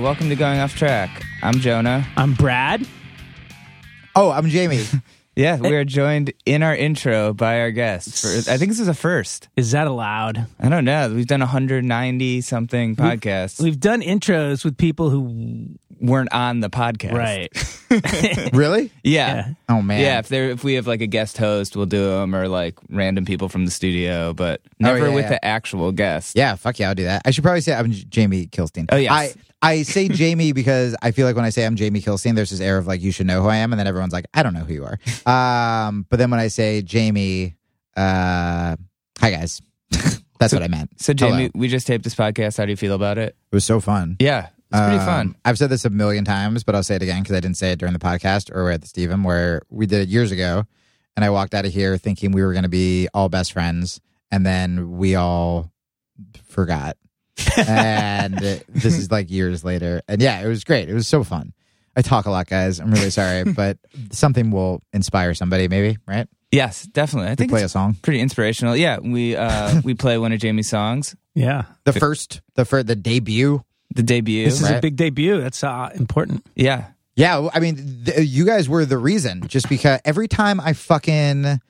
welcome to Going Off Track. I'm Jonah. I'm Brad. Oh, I'm Jamie. Yeah, we are joined in our intro by our guests. For, I think this is a first. Is that allowed? I don't know. We've done 190 something podcasts. We've done intros with people who. weren't on the podcast. Right. really? Yeah. Yeah. Oh man. Yeah, if there if we have like a guest host, we'll do them or like random people from the studio, but oh, never Oh, yeah, with yeah. the actual guest. Yeah, fuck yeah, I'll do that. I should probably say I'm Jamie Kilstein. Oh, yeah. I I say Jamie because I feel like when I say I'm Jamie Kilstein, there's this air of like you should know who I am, and then everyone's like, I don't know who you are. Um, but then when I say Jamie, uh, hi guys, that's what I meant. So Jamie, Hello. we just taped this podcast. How do you feel about it? It was so fun. Yeah, it's pretty Um, fun. I've said this a million times, but I'll say it again because I didn't say it during the podcast or at the Stephen, where we did it years ago. And I walked out of here thinking we were going to be all best friends. And then we all forgot. And this is like years later. And yeah, it was great. It was so fun. I talk a lot, guys. I'm really sorry, but something will inspire somebody, maybe, right? Yes, definitely. I We think play it's a song. pretty inspirational. Yeah, we uh we play one of Jamie's songs, Yeah. The first, the first, the debut. the debut. This is a big debut. That's uh, important. yeah. Yeah, I mean, th- you guys were the reason. Just because every time I fucking,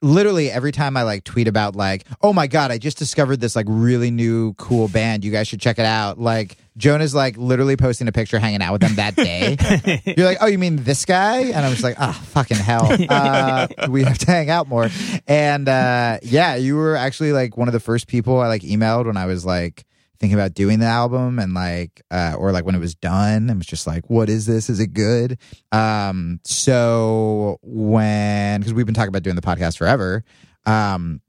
literally every time I like tweet about like, oh my god, I just discovered this like really new cool band. You guys should check it out. Like Jonah's like literally posting a picture hanging out with them that day. You're like, oh, you mean this guy? And I'm just like, ah, fucking hell. Uh, we have to hang out more. And uh, yeah, you were actually like one of the first people I like emailed when I was like thinking about doing the album and like uh or like when it was done and was just like what is this? Is it good? Um so when because we've been talking about doing the podcast forever um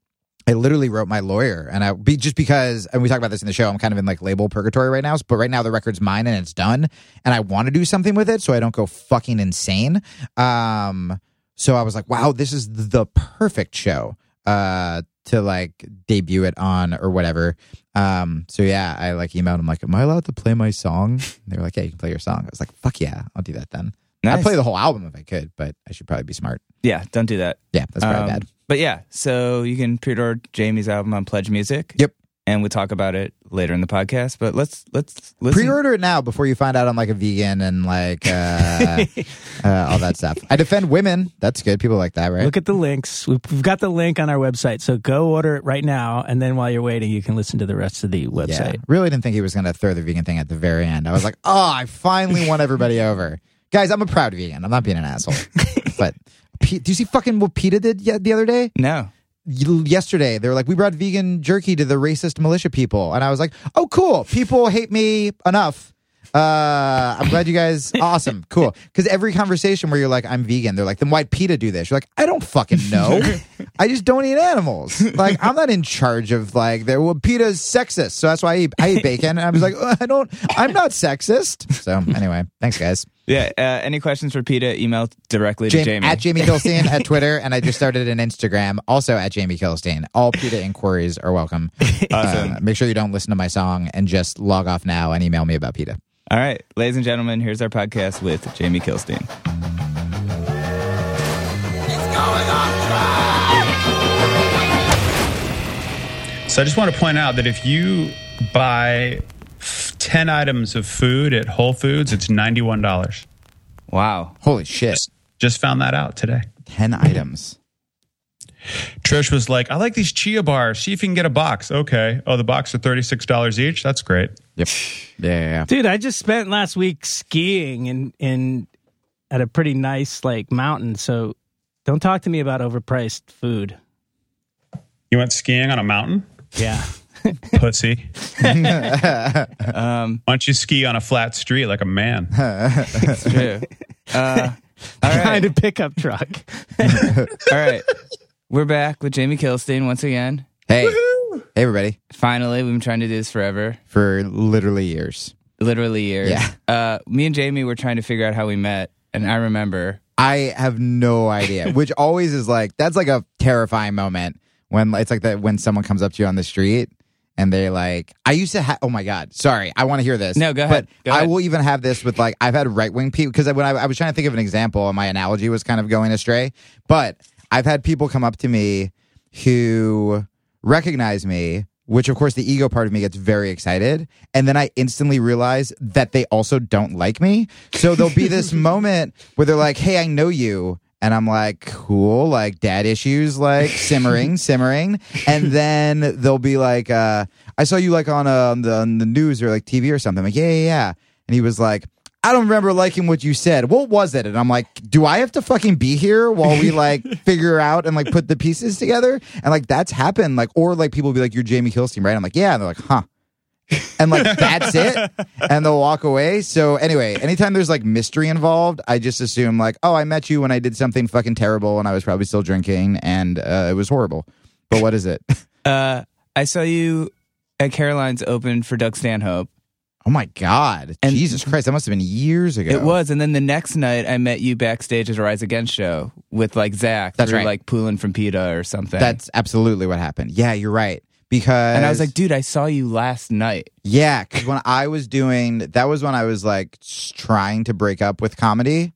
I literally wrote my lawyer and I be just because and we talk about this in the show I'm kind of in like label purgatory right now but right now the record's mine and it's done and I want to do something with it so I don't go fucking insane. Um so I was like wow this is the perfect show. Uh to like debut it on or whatever um, so yeah, I like emailed them like, "Am I allowed to play my song?" And they were like, "Yeah, you can play your song." I was like, "Fuck yeah, I'll do that then." Nice. I'd play the whole album if I could, but I should probably be smart. Yeah, don't do that. Yeah, that's probably Um, bad. But yeah, so you can pre-order Jamie's album on Pledge Music. Yep. And we'll talk about it later in the podcast. But let's let's listen. Pre-order it now before you find out I'm like a vegan and like uh, uh, all that stuff. I defend women. That's good. People like that, right? Look at the links. We've, we've got the link on our website. So go order it right now. And then while you're waiting, you can listen to the rest of the yeah, website. really didn't think he was going to throw the vegan thing at the very end. I was like, oh, I finally won everybody over, guys. I'm a proud vegan. I'm not being an asshole, but. Pe- Do you see fucking what PETA did the other day? No. Yesterday they were like we brought vegan jerky to the racist militia people. And i was like oh cool. People hate me enough. Uh i'm glad you guys awesome. Cool. Because every conversation where you're like i'm vegan they're like then why'd peta do this? You're like i don't fucking know. I just don't eat animals. Like i'm not in charge of like there well peta's sexist so that's why i eat, I eat bacon. And i was like "Uh, i don't i'm not sexist. So anyway thanks guys Yeah. Uh, any questions for PETA? Email directly to Jamie, Jamie. at Jamie Kilstein at Twitter, and I just started an Instagram, also at Jamie Kilstein. All PETA inquiries are welcome. Awesome. Uh, make sure you don't listen to my song and just log off now and email me about PETA. All right, ladies and gentlemen, here's our podcast with Jamie Kilstein. So I just want to point out that if you buy f- 10 items of food at Whole Foods, it's $91. Wow. Holy shit. Just, just found that out today. 10 items. Trish was like, I like these chia bars. See if you can get a box. Okay. Oh, the box are $36 each? That's great. Yep. Yeah, yeah, yeah. Dude, I just spent last week skiing in, in at a pretty nice like mountain. So don't talk to me about overpriced food. You went skiing on a mountain? Yeah. Pussy. Um, Why don't you ski on a flat street like a man? it's true. Uh, all right. Behind a pickup truck. All right. We're back with Jamie Kilstein once again. Hey. Hey, everybody. Finally, we've been trying to do this forever, For literally years. literally years. Yeah. Uh, me and Jamie were trying to figure out how we met, and I remember. I have no idea, which always is like, that's like a terrifying moment when it's like that when someone comes up to you on the street and they like, I used to have, oh my God, sorry, I want to hear this. No, go ahead. But Go I will even have this with like, I've had right wing people, because when I, I was trying to think of an example and my analogy was kind of going astray, but I've had people come up to me who recognize me which of course the ego part of me gets very excited. And then I instantly realize that they also don't like me. So there'll be this moment where they're like, Hey, I know you. And I'm like, cool, like dad issues, like simmering, simmering. And then they'll be like, uh, I saw you like on, uh, on, the, on the news or like TV or something. I'm like, yeah, yeah, yeah. And he was like, I don't remember liking what you said. What was it? And I'm like, do I have to fucking be here while we like figure out and like put the pieces together? And like that's happened. Like, or like people be like, you're Jamie Kilstein, right? I'm like, yeah. And they're like, huh. And like that's it. And they'll walk away. So anyway, anytime there's like mystery involved, I just assume like, oh, I met you when I did something fucking terrible and I was probably still drinking and uh, it was horrible. But what is it? Uh, I saw you at Caroline's open for Doug Stanhope. Oh my God. And- Jesus Christ. That must have been years ago. It was, and then the next night I met you backstage at a Rise Against show with like Zach. That's through, right. Like Poulin from PETA or something. That's absolutely what happened. Yeah, you're right. Because and I was like, dude, I saw you last night. Yeah, because when I was doing that was when I was like trying to break up with comedy.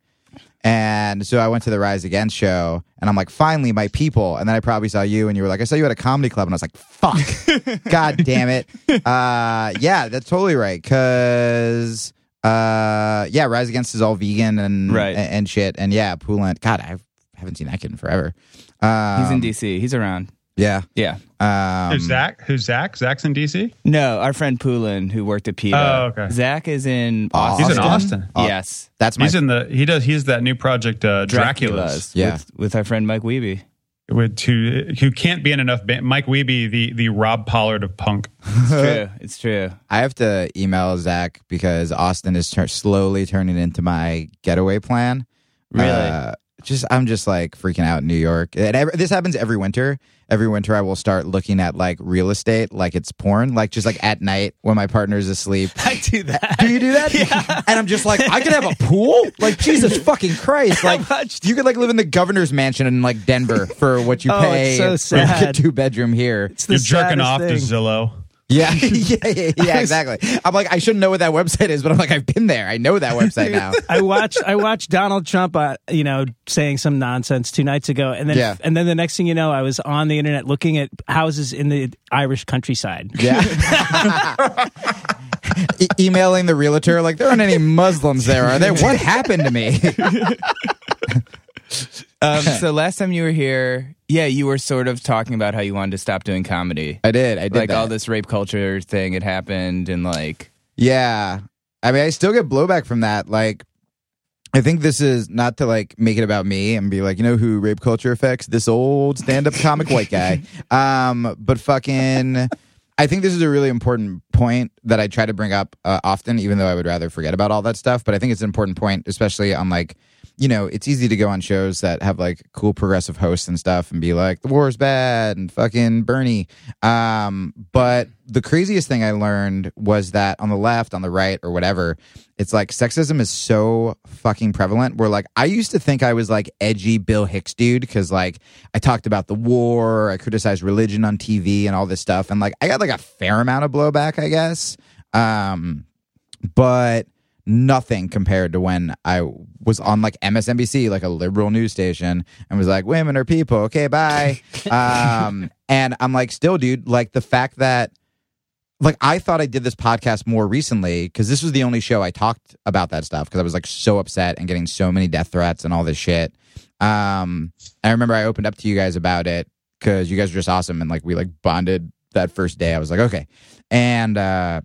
And so I went to the Rise Against show and I'm like, finally, my people. And then I probably saw you and you were like, I saw you at a comedy club. And I was like, fuck. God damn it. Uh, yeah, that's totally right. Cause, uh, yeah, Rise Against is all vegan and, Right. and, and shit. And yeah, Poulin. God, I haven't seen that kid in forever. Um, He's in DC. He's around. Yeah. Yeah. Um, Who's Zach? Who's Zach? Zach's in DC. No, our friend Poulin who worked at PETA. Oh, okay. Zach is in Austin? Austin. He's in Austin. Oh, yes. That's my He's in the he does he's that new project uh, Drakulas, Drakulas. Yeah. With, with our friend Mike Wiebe. with who who can't be in enough. Ba- Mike Wiebe, the the Rob Pollard of punk. It's true. It's true. I have to email Zach because Austin is tur- slowly turning into my getaway plan. Really? Uh, just I'm just like freaking out in New York. And every, this happens every winter. Every winter, I will start looking at like real estate, like it's porn, like just like at night when my partner's asleep. I do that. Do you do that? Yeah. And I'm just like, I could have a pool. Like Jesus fucking Christ! Like you could like live in the governor's mansion in like Denver for what you Oh, pay. it's so for a sad. two bedroom here. It's the You're jerking saddest off to. Zillow. Yeah, yeah, yeah, yeah, exactly. I'm like, I shouldn't know what that website is, but I'm like, I've been there. I know that website now. I watched I watched Donald Trump, uh, you know, saying some nonsense two nights ago, and then Yeah. and then the next thing you know, I was on the internet looking at houses in the Irish countryside. Yeah. E- emailing the realtor, like, there aren't any Muslims there, are there? What happened to me? Um, so last time you were here, yeah, you were sort of talking about how you wanted to stop doing comedy. I did. I did. like that. all this rape culture thing had happened, and like, Yeah. I mean, I still get blowback from that. Like, I think this is not to like make it about me and be like, you know who rape culture affects? This old stand up comic white guy. Um, but fucking, I think this is a really important point that I try to bring up uh, often, even though I would rather forget about all that stuff. But I think it's an important point, especially on like, you know, it's easy to go on shows that have like cool progressive hosts and stuff and be like, the war is bad and fucking Bernie. Um, but the craziest thing I learned was that on the left, on the right, or whatever, it's like sexism is so fucking prevalent. Where like I used to think I was like edgy Bill Hicks dude because like I talked about the war, I criticized religion on TV and all this stuff, and like I got like a fair amount of blowback, I guess. Um, but nothing compared to when I was on like MSNBC, like a liberal news station, and was like, "Women are people." Okay, bye. um, and I'm like, still, dude, like the fact that, like, I thought I did this podcast more recently because this was the only show I talked about that stuff because I was like so upset and getting so many death threats and all this shit. Um, I remember I opened up to you guys about it because you guys are just awesome and like we like bonded that first day. I was like, okay, and uh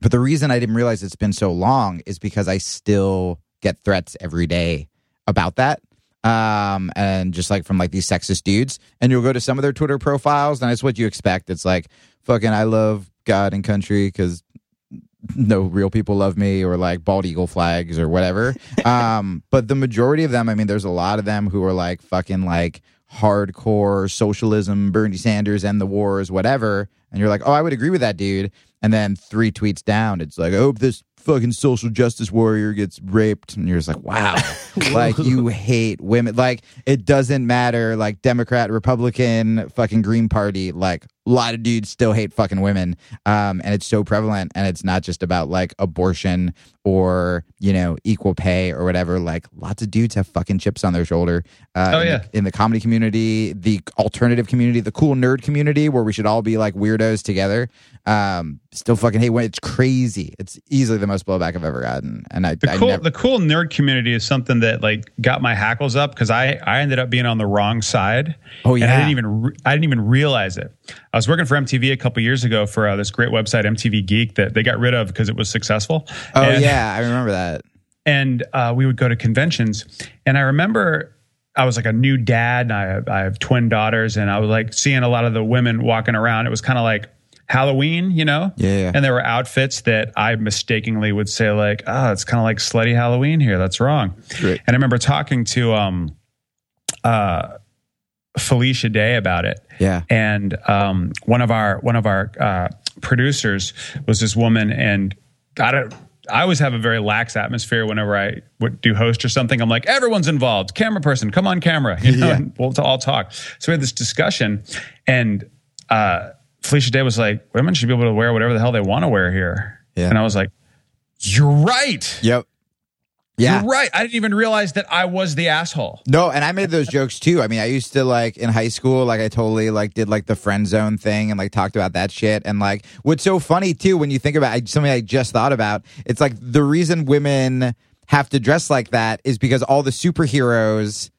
but the reason I didn't realize it's been so long is because I still get threats every day about that. Um, and just like from like these sexist dudes. And you'll go to some of their Twitter profiles, and it's what you expect. It's like, fucking, I love God and country because no real people love me, or like bald eagle flags or whatever. um, but the majority of them, I mean, there's a lot of them who are like fucking like hardcore socialism, Bernie Sanders and the wars, whatever. And you're like, oh, I would agree with that dude. And then three tweets down, it's like, I hope this fucking social justice warrior gets raped, and you're just like, wow, like you hate women. Like it doesn't matter, like Democrat, Republican, fucking Green Party, like a lot of dudes still hate fucking women, um, and it's so prevalent, and it's not just about like abortion or you know equal pay or whatever. Like lots of dudes have fucking chips on their shoulder. Uh, Oh, in the- yeah. in the comedy community, the alternative community, the cool nerd community, where we should all be like weirdos together. Um, still fucking hate when it's crazy. It's easily the most blowback I've ever gotten, and I, The I cool, never. the cool nerd community is something that like got my hackles up because I I ended up being on the wrong side. Oh, and I didn't even re- I didn't even realize it. I was working for MTV a couple years ago for uh, this great website MTV Geek that they got rid of because it was successful. oh And- yeah, I remember that. and uh, we would go to conventions. And I remember I was like a new dad, and I have, I have twin daughters, and I was like seeing a lot of the women walking around. It was kind of like Halloween, you know? Yeah. And there were outfits that I mistakenly would say like, "Oh, it's kind of like slutty Halloween here. That's wrong." Right. And I remember talking to um, uh, Felicia Day about it. Yeah. And um, one of our one of our uh, producers was this woman, and I don't. I always have a very lax atmosphere whenever I would do host or something. I'm like, everyone's involved. Camera person, come on camera. You know, Yeah. we'll all talk. So we had this discussion, and uh, Felicia Day was like, women should be able to wear whatever the hell they want to wear here. Yeah. And I was like, you're right. Yep. Yeah. You're right. I didn't even realize that I was the asshole. No, and I made those jokes too. I mean, I used to like in high school, like I totally like did like the friend zone thing and like talked about that shit. And like, what's so funny too when you think about something I just thought about, it's like the reason women have to dress like that is because all the superheroes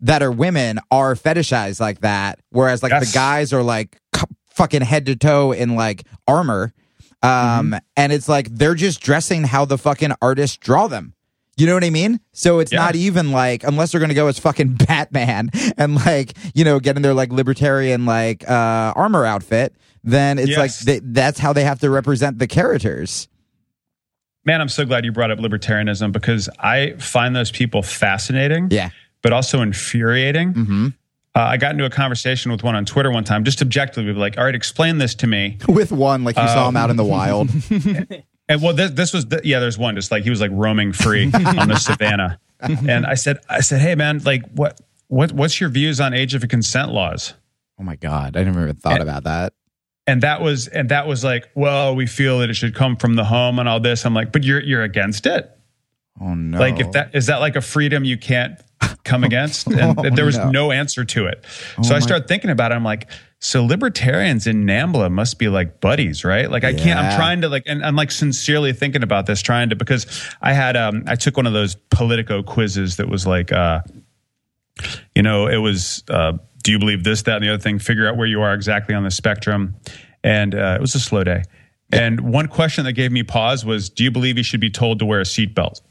that are women are fetishized like that, whereas like Yes. the guys are like c- fucking head to toe in like armor. Um, and it's like they're just dressing how the fucking artists draw them. You know what I mean? So it's Yeah. not even like unless they're gonna go as fucking Batman and like you know get in their like libertarian like uh armor outfit, then it's Yes. like they, that's how they have to represent the characters. Man, I'm so glad you brought up libertarianism because I find those people fascinating. Yeah. but also infuriating. Mm-hmm. Uh, I got into a conversation with one on Twitter one time, just objectively, like, all right, explain this to me. With one, like you saw him out in the wild. And well, this, this was, the, yeah, there's one, just like he was like roaming free on the savannah. And I said, I said, hey man, like, what, what, what's your views on age of consent laws? oh my god, I never even thought about that. And that was, and that was like, well, we feel that it should come from the home and all this. I'm like, but you're, you're against it. Oh no! Like, if that is that like a freedom you can't come against? And Oh, there was no. no. answer to it. Oh so I started thinking about it. I'm like, so libertarians in NAMBLA must be like buddies, right? Like I can't. I'm trying to like, and I'm like sincerely thinking about this, trying to because I had um I took one of those Politico quizzes that was like uh, you know, it was uh, do you believe this, that, and the other thing? Figure out where you are exactly on the spectrum, and uh, it was a slow day. And one question that gave me pause was, do you believe you should be told to wear a seatbelt?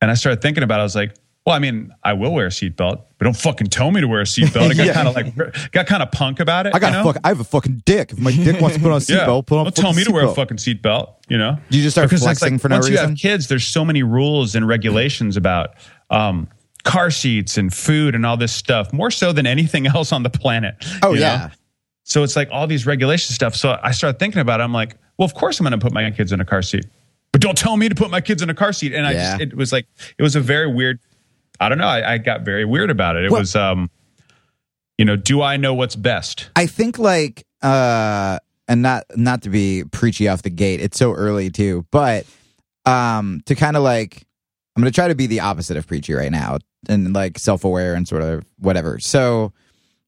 And I started thinking about it. I was like, well, I mean, I will wear a seatbelt, but don't fucking tell me to wear a seatbelt. I got Yeah. kind of like, got kind of punk about it. I got you know? fuck. I have a fucking dick. If my dick wants to put on a Yeah. seatbelt, put on. a Don't tell me to wear a fucking seatbelt. You know, You just start Because flexing for no once you reason? have kids, there's so many rules and regulations about um, car seats and food and all this stuff, more so than anything else on the planet. Oh you know? yeah. So it's like all these regulation stuff. So I started thinking about it. I'm like, well, of course I'm going to put my kids in a car seat, but don't tell me to put my kids in a car seat. And I Yeah. just, it was like, it was a very weird. I don't know. I, I got very weird about it. It Well- was, um, you know, do I know what's best? I think like uh and not not to be preachy off the gate. It's so early too, but um to kind of like I'm going to try to be the opposite of preachy right now and like self-aware and sort of whatever. So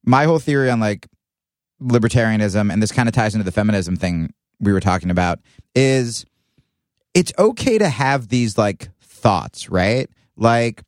my whole theory on like libertarianism and this kind of ties into the feminism thing we were talking about is it's okay to have these like thoughts, right? Like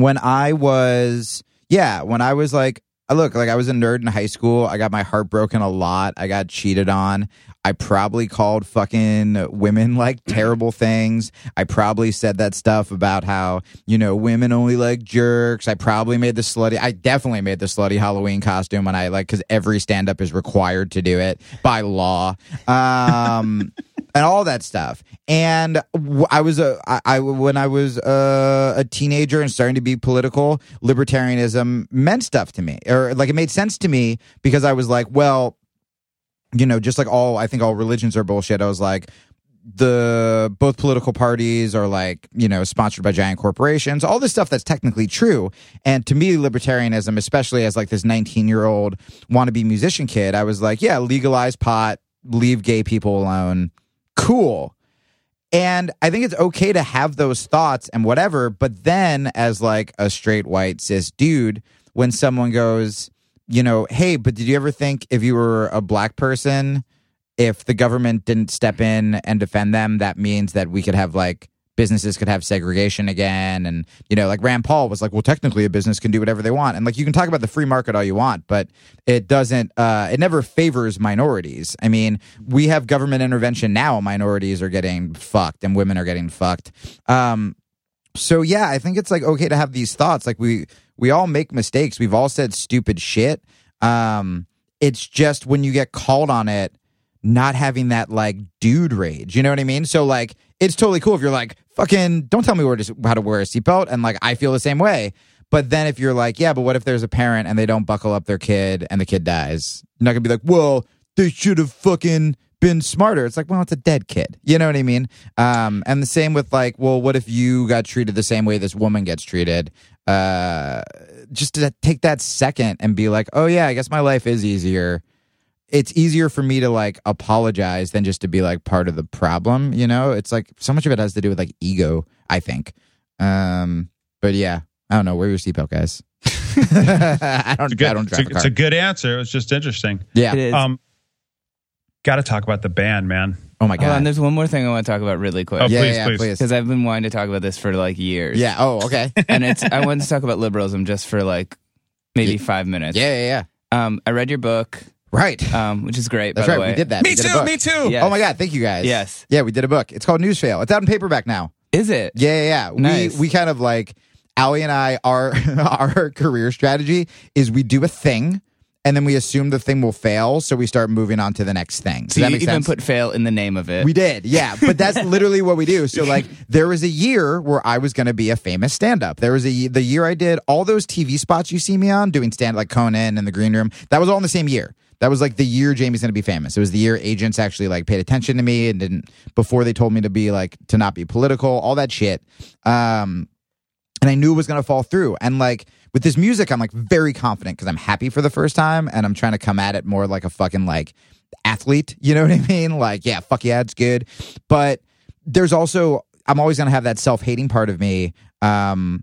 when I was yeah, when I was like I look like I was a nerd in high school. I got my heart broken a lot. I got cheated on. I probably called fucking women like terrible things. I probably said that stuff about how, you know, women only like jerks. I probably made the slutty, I definitely made the slutty Halloween costume when I like, cause every stand up is required to do it by law. Um, and all that stuff. And I was a, I, I when I was a, a teenager and starting to be political, libertarianism meant stuff to me, or like it made sense to me because I was like, well, you know, just like all, I think all religions are bullshit. I was like, the both political parties are like you know sponsored by giant corporations all this stuff that's technically true and to me libertarianism especially as like this 19 year old wannabe musician kid i was like yeah legalize pot leave gay people alone cool. And i think it's okay to have those thoughts and whatever but then as like a straight white cis dude when someone goes you know hey but did you ever think if you were a black person if the government didn't step in and defend them, that means that we could have like businesses could have segregation again. And, you know, like Rand Paul was like, well, technically a business can do whatever they want. And like you can talk about the free market all you want, but it doesn't, uh, it never favors minorities. I mean, we have government intervention now. Minorities are getting fucked and women are getting fucked. Um, so yeah, I think it's like okay to have these thoughts. Like we, we all make mistakes. We've all said stupid shit. Um, it's just when you get called on it, not having that like dude rage. You know what I mean? So like it's totally cool if you're like fucking don't tell me where to, how to wear a seatbelt and like I feel the same way. But then if you're like, yeah, but what if there's a parent and they don't buckle up their kid and the kid dies? You're not gonna be like, well, they should have fucking been smarter. It's like, well, it's a dead kid. You know what I mean? Um, and the same with like, well, what if you got treated the same way this woman gets treated? Uh, just to take that second and be like, oh yeah, I guess my life is easier it's easier for me to like apologize than just to be like part of the problem you know it's like so much of it has to do with like ego i think um but yeah i don't know wear your seatbelt guys i don't Good, i don't it's, drive a, a it's a good answer. It was just interesting. yeah It is. Um, got to talk about the band, man. oh my Hold on, god there's one more thing I want to talk about really quick. Oh, yeah, please, yeah, please. please. Because I've been wanting to talk about this for like years. yeah oh okay and it's I wanted to talk about liberalism just for like maybe five minutes. Yeah, yeah yeah Um, I read your book, right um, which is great. that's by right the way. we did that Me we did too. Me too. Yes. oh my god thank you guys Yes. yeah we did a book it's called news fail it's out in paperback now Is it? Yeah, yeah, yeah. Nice. We we kind of like Allie and I our our career strategy is we do a thing and then we assume the thing will fail, so we start moving on to the next thing. Does So that you make even sense? put fail in the name of it. we did, yeah. But that's literally what we do. So like, there was a year where I was going to be a famous stand-up. There was a the year I did all those TV spots you see me on doing stand like Conan and the Green Room. That was all in the same year. That was like the year Jamie's to be famous. It was the year agents actually like paid attention to me and didn't before they told me to be like to not be political, all that shit. Um, and I knew it was to fall through. And like with this music, I'm like very confident because I'm happy for the first time, and I'm trying to come at it more like a fucking like athlete. You know what I mean? Like, yeah, fuck yeah, it's good. But there's also I'm always to have that self hating part of me. Um,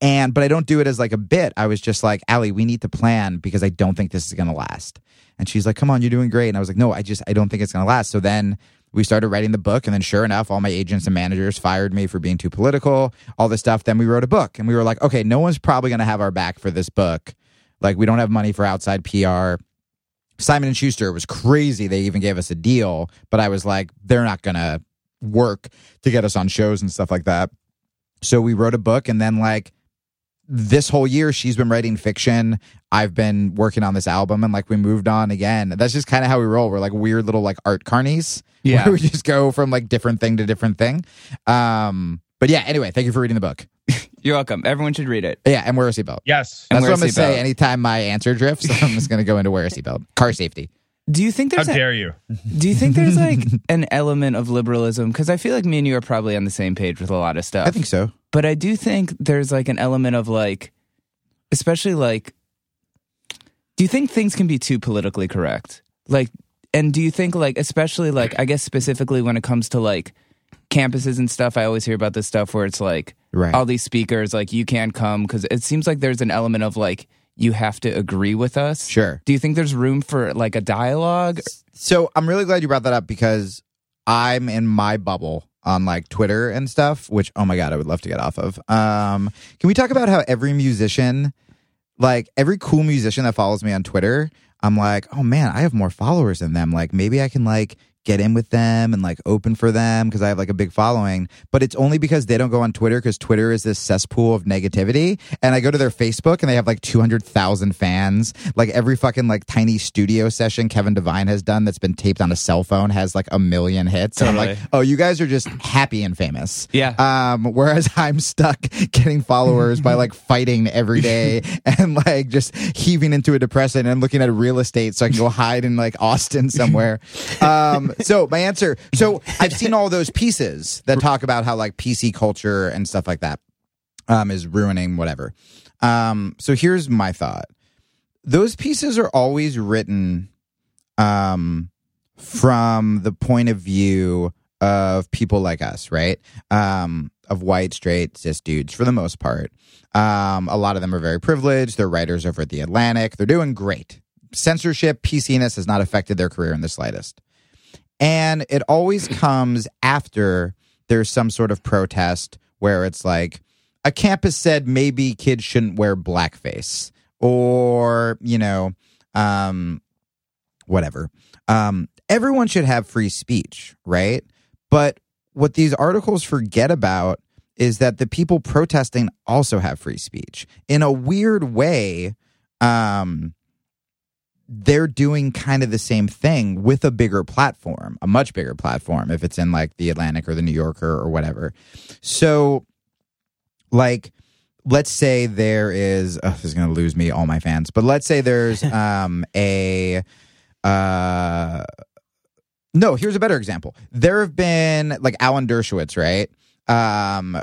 and but I don't do it as like a bit. I was just like, Allie, we need to plan because I don't think this is to last. And she's like, Come on, you're doing great. And I was like, No, I just I don't think it's to last. So then we started writing the book and then sure enough all my agents and managers fired me for being too political all this stuff then we wrote a book and we were like okay no one's probably going to have our back for this book like we don't have money for outside pr simon and schuster was crazy they even gave us a deal but i was like they're not going to work to get us on shows and stuff like that so we wrote a book and then like this whole year she's been writing fiction i've been working on this album and like we moved on again that's just kind of how we roll we're like weird little like art carnies Yeah. where we just go from like different thing to different thing um but yeah anyway thank you for reading the book You're welcome. Everyone should read it. yeah and wear a seatbelt Yes. And that's what i'm gonna say anytime my answer drifts i'm just gonna go into wear a seatbelt car safety Do you think How there's a, dare you? do you think there's like an element of liberalism? Because I feel like me and you are probably on the same page with a lot of stuff. i think so but I do think there's like an element of like, especially like, do you think things can be too politically correct? Like, and do you think like, especially like, I guess specifically when it comes to like campuses and stuff, I always hear about this stuff where it's like Right. all these speakers like you can't come because it seems like there's an element of like you have to agree with us. Sure. Do you think there's room for like a dialogue? So I'm really glad you brought that up because I'm in my bubble on like Twitter and stuff, which oh my god, I would love to get off of. Um, can we talk about how every musician, like every cool musician that follows me on Twitter, I'm like, oh man, I have more followers than them. Like maybe I can like get in with them and like open for them because I have like a big following. But it's only because they don't go on Twitter because Twitter is this cesspool of negativity. And I go to their Facebook and they have like 200,000 fans. Like every fucking like tiny studio session Kevin Devine has done that's been taped on a cell phone has like a million hits. And I'm like, oh, you guys are just happy and famous. Yeah. Um, whereas I'm stuck getting followers by like fighting every day and like just heaving into a depression and looking at real estate so I can go hide in like Austin somewhere. Um, So my answer. So I've seen all those pieces that talk about how like PC culture and stuff like that um, is ruining whatever. Um, so here's my thought. Those pieces are always written um, from the point of view of people like us, right? Um, of white, straight, cis dudes for the most part. Um, a lot of them are very privileged. They're writers over at The Atlantic. They're doing great. Censorship, PCness has not affected their career in the slightest. And it always comes after there's some sort of protest where it's like a campus said maybe kids shouldn't wear blackface or, you know, um, whatever. Um, everyone should have free speech, right? But what these articles forget about is that the people protesting also have free speech. In a weird way, um, they're doing kind of the same thing with a bigger platform, a much bigger platform, if it's in like the Atlantic or the New Yorker or whatever. So, like, let's say there is, oh, this is going to lose me, all my fans, but let's say there's um, a, uh, no, here's a better example. There have been like Alan Dershowitz, right? Um,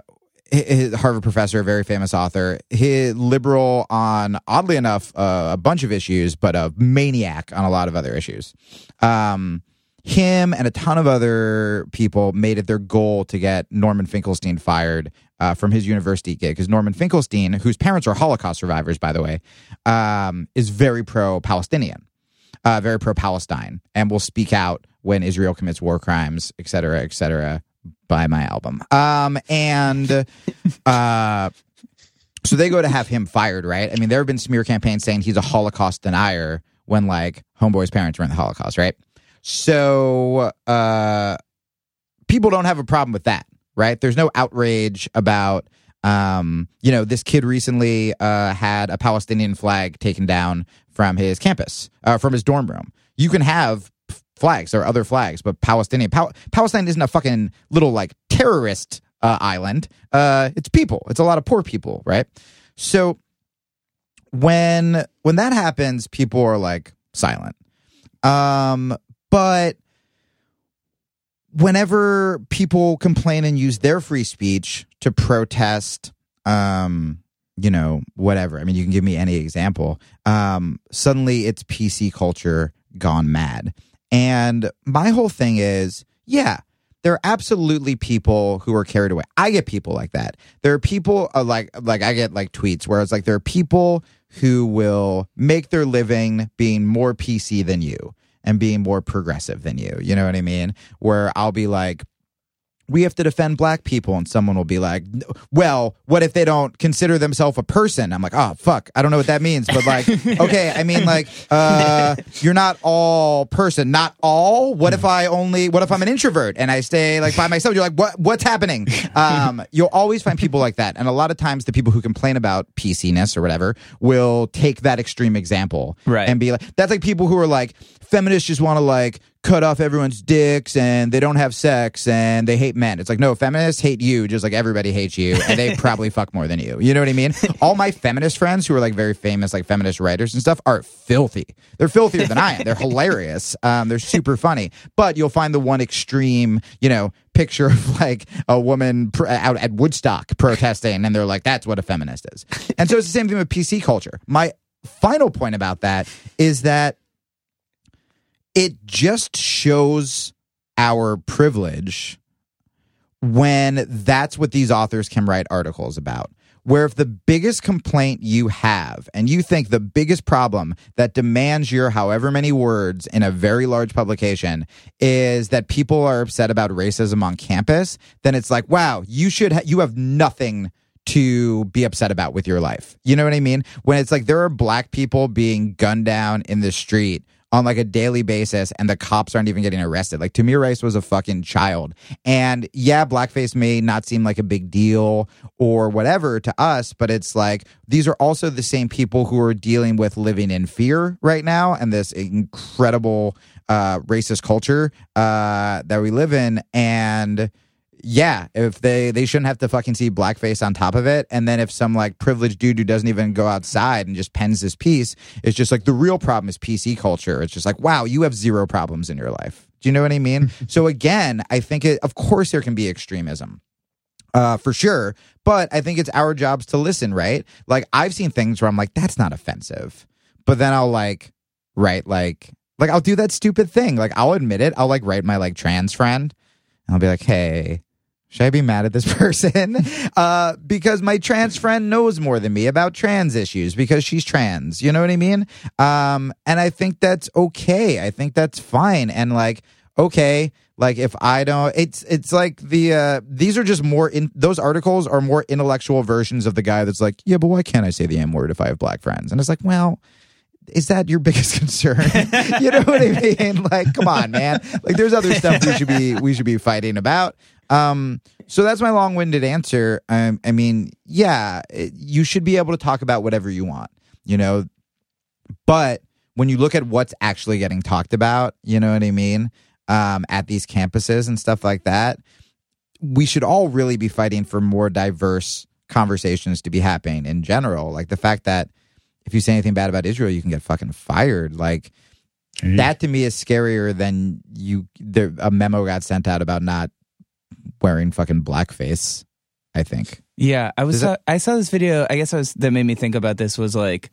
his Harvard professor, a very famous author, he liberal on oddly enough uh, a bunch of issues, but a maniac on a lot of other issues. Um, him and a ton of other people made it their goal to get Norman Finkelstein fired uh, from his university gig. Because Norman Finkelstein, whose parents are Holocaust survivors, by the way, um, is very pro-Palestinian, uh, very pro-Palestine, and will speak out when Israel commits war crimes, et cetera, et cetera buy my album. Um, and uh, so they go to have him fired, right? I mean, there have been smear campaigns saying he's a Holocaust denier when like Homeboy's parents were in the Holocaust, right? So uh, people don't have a problem with that, right? There's no outrage about. Um, you know, this kid recently uh, had a Palestinian flag taken down from his campus, uh, from his dorm room. You can have flags. There are other flags, but Palestinian Pal- Palestine isn't a fucking little like terrorist uh, island. Uh, it's people. It's a lot of poor people, right? So when when that happens, people are like silent. Um, but whenever people complain and use their free speech to protest, um, you know, whatever. I mean, you can give me any example. Um, suddenly, it's PC culture gone mad. And my whole thing is, yeah, there are absolutely people who are carried away. I get people like that. There are people uh, like like I get like tweets where it's like there are people who will make their living being more PC than you and being more progressive than you. You know what I mean? Where I'll be like we have to defend black people. And someone will be like well what if they don't consider themselves a person? I'm like oh fuck. I don't know what that means but like okay i mean like uh you're not all person. Not all? What if i only what if i'm an introvert and i stay like by myself? You're like what what's happening? Um you'll always find people like that. And a lot of times the people who complain about pcness or whatever will take that extreme example Right. and be like that's like people who are like feminists just want to like cut off everyone's dicks and they don't have sex and they hate men. It's like, no, feminists hate you just like everybody hates you and they probably fuck more than you. You know what I mean? All my feminist friends who are like very famous, like feminist writers and stuff are filthy. They're filthier than I am. They're hilarious. Um, they're super funny. But you'll find the one extreme, you know, picture of like a woman pr- out at Woodstock protesting and they're like, that's what a feminist is. And so it's the same thing with PC culture. My final point about that is that it just shows our privilege when that's what these authors can write articles about. Where if the biggest complaint you have, and you think the biggest problem that demands your however many words in a very large publication is that people are upset about racism on campus, then it's like, wow, you should, ha- you have nothing to be upset about with your life. You know what I mean? When it's like there are black people being gunned down in the street on like a daily basis and the cops aren't even getting arrested. Like Tamir Rice was a fucking child. And yeah, blackface may not seem like a big deal or whatever to us, but it's like these are also the same people who are dealing with living in fear right now and this incredible uh, racist culture uh, that we live in. And yeah, if they they shouldn't have to fucking see blackface on top of it, and then if some like privileged dude who doesn't even go outside and just pens this piece, it's just like the real problem is PC culture. It's just like wow, you have zero problems in your life. Do you know what I mean? so again, I think it, of course there can be extremism. Uh, for sure. But I think it's our jobs to listen, right? Like I've seen things where I'm like, that's not offensive. But then I'll like write like like I'll do that stupid thing. Like I'll admit it. I'll like write my like trans friend and I'll be like, hey, should I be mad at this person? uh, because my trans friend knows more than me about trans issues because she's trans. You know what I mean? Um, and I think that's okay. I think that's fine. And like, okay, like if I don't, it's it's like the uh, these are just more in those articles are more intellectual versions of the guy that's like, yeah, but why can't I say the M word if I have black friends? And it's like, well. Is that your biggest concern? you know what I mean? Like, come on, man. Like, there's other stuff we should be we should be fighting about. Um, so that's my long-winded answer. Um, I mean, yeah, it- you should be able to talk about whatever you want, you know. But when you look at what's actually getting talked about, you know what I mean, um, at these campuses and stuff like that, we should all really be fighting for more diverse conversations to be happening in general. Like the fact that if you say anything bad about Israel, you can get fucking fired. Like that to me is scarier than you. There, a memo got sent out about not wearing fucking blackface. I think. Yeah, I was. Saw, I saw this video. I guess I was that made me think about this was like,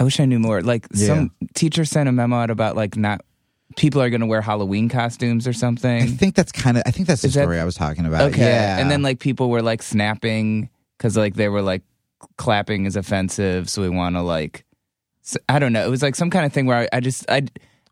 I wish I knew more. Like some teacher sent a memo out about like not people are going to wear Halloween costumes or something. I think that's kind of. I think that's the Is that- story I was talking about. Okay, Yeah. and then like people were like snapping because like they were like clapping is offensive, so we want to like. I don't know. It was like some kind of thing where I, I just I.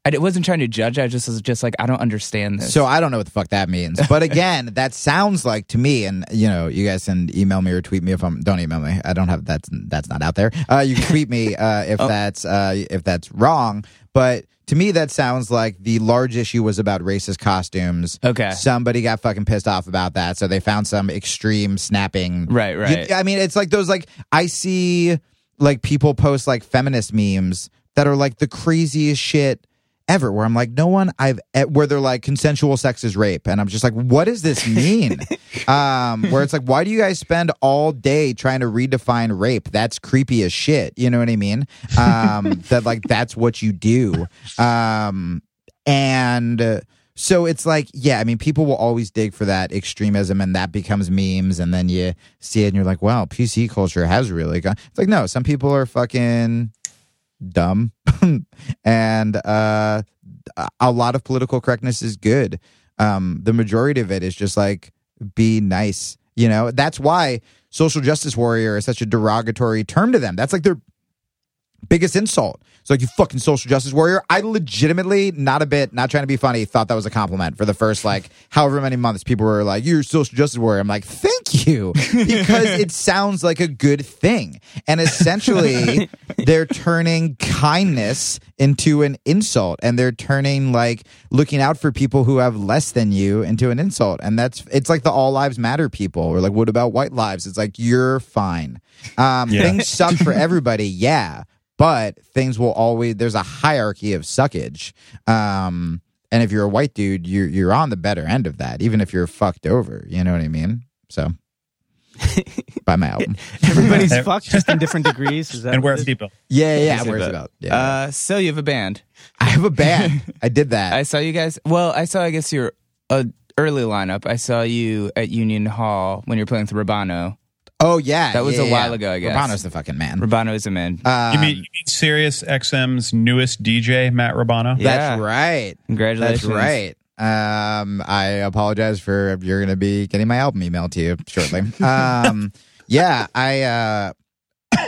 I wasn't trying to judge. I just was just like I don't understand this. So I don't know what the fuck that means. But again, that sounds like to me, and you know, you guys can email me or tweet me if I'm. Don't email me. I don't have that's that's not out there. Uh, you can tweet me uh, if that's uh, if that's wrong. But to me, that sounds like the large issue was about racist costumes. Okay. Somebody got fucking pissed off about that, so they found some extreme snapping. Right, right. You- I mean, it's like those like I see like people post like feminist memes that are like the craziest shit ever where I'm like, no one I've where they're like consensual sex is rape, and I'm just like, what does this mean? um, where it's like, why do you guys spend all day trying to redefine rape? That's creepy as shit. You know what I mean? Um, that like that's what you do. Um, and uh, so it's like, yeah, I mean, people will always dig for that extremism, and that becomes memes, and then you see it, and you're like, wow, PC culture has really gone. It's like, no, some people are fucking dumb. And uh a lot of political correctness is good. Um the majority of it is just like be nice you know? That's why social justice warrior is such a derogatory term to them. That's like their biggest insult. It's like you fucking social justice warrior i legitimately not a bit not trying to be funny thought that was a compliment for the first like however many months people were like you're a social justice warrior. I'm like thank you because it sounds like a good thing. And essentially they're turning kindness into an insult and they're turning like looking out for people who have less than you into an insult. And that's it's like the all lives matter people. Or like what about white lives? It's like you're fine. Um Yeah. things suck for everybody. Yeah but things will always there's a hierarchy of suckage um and if you're a white dude you're you're on the better end of that even if you're fucked over you know what i mean so buy my album Everybody's fucked just in different degrees. Is that and what wear it seatbelt. yeah yeah, yeah Easy where's about yeah Uh, so you have a band. i have a band i did that I saw you guys. Well, I saw. I guess your uh, early lineup. I saw you at Union Hall when you were playing with Rabano. Oh yeah, That was yeah, a while yeah. ago, I guess. Rabano's the fucking man. Rabano is a man. Um, You mean, you mean Sirius XM's newest DJ, Matt Rabano? Yeah. that's right. Congratulations. That's right. Um, I apologize for you're going to be getting my album emailed to you shortly. um, yeah, I. Uh,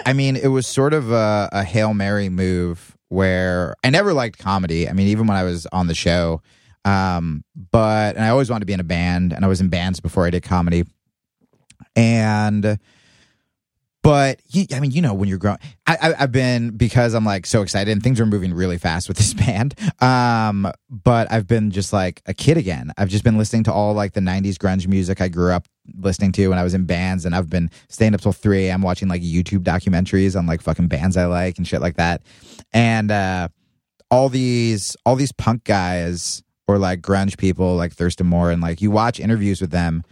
I mean, it was sort of a, a hail mary move where I never liked comedy. I mean, even when I was on the show, um, but and I always wanted to be in a band, and I was in bands before I did comedy, and but I mean, you know, when you're growing, I, I've been because I'm like so excited and things are moving really fast with this band. Um, but I've been just like a kid again. I've just been listening to all like the '90s grunge music I grew up listening to when I was in bands, and I've been staying up till 3 a.m. watching like YouTube documentaries on like fucking bands I like and shit like that. And uh, all these all these punk guys or like grunge people like Thurston Moore, and like you watch interviews with them.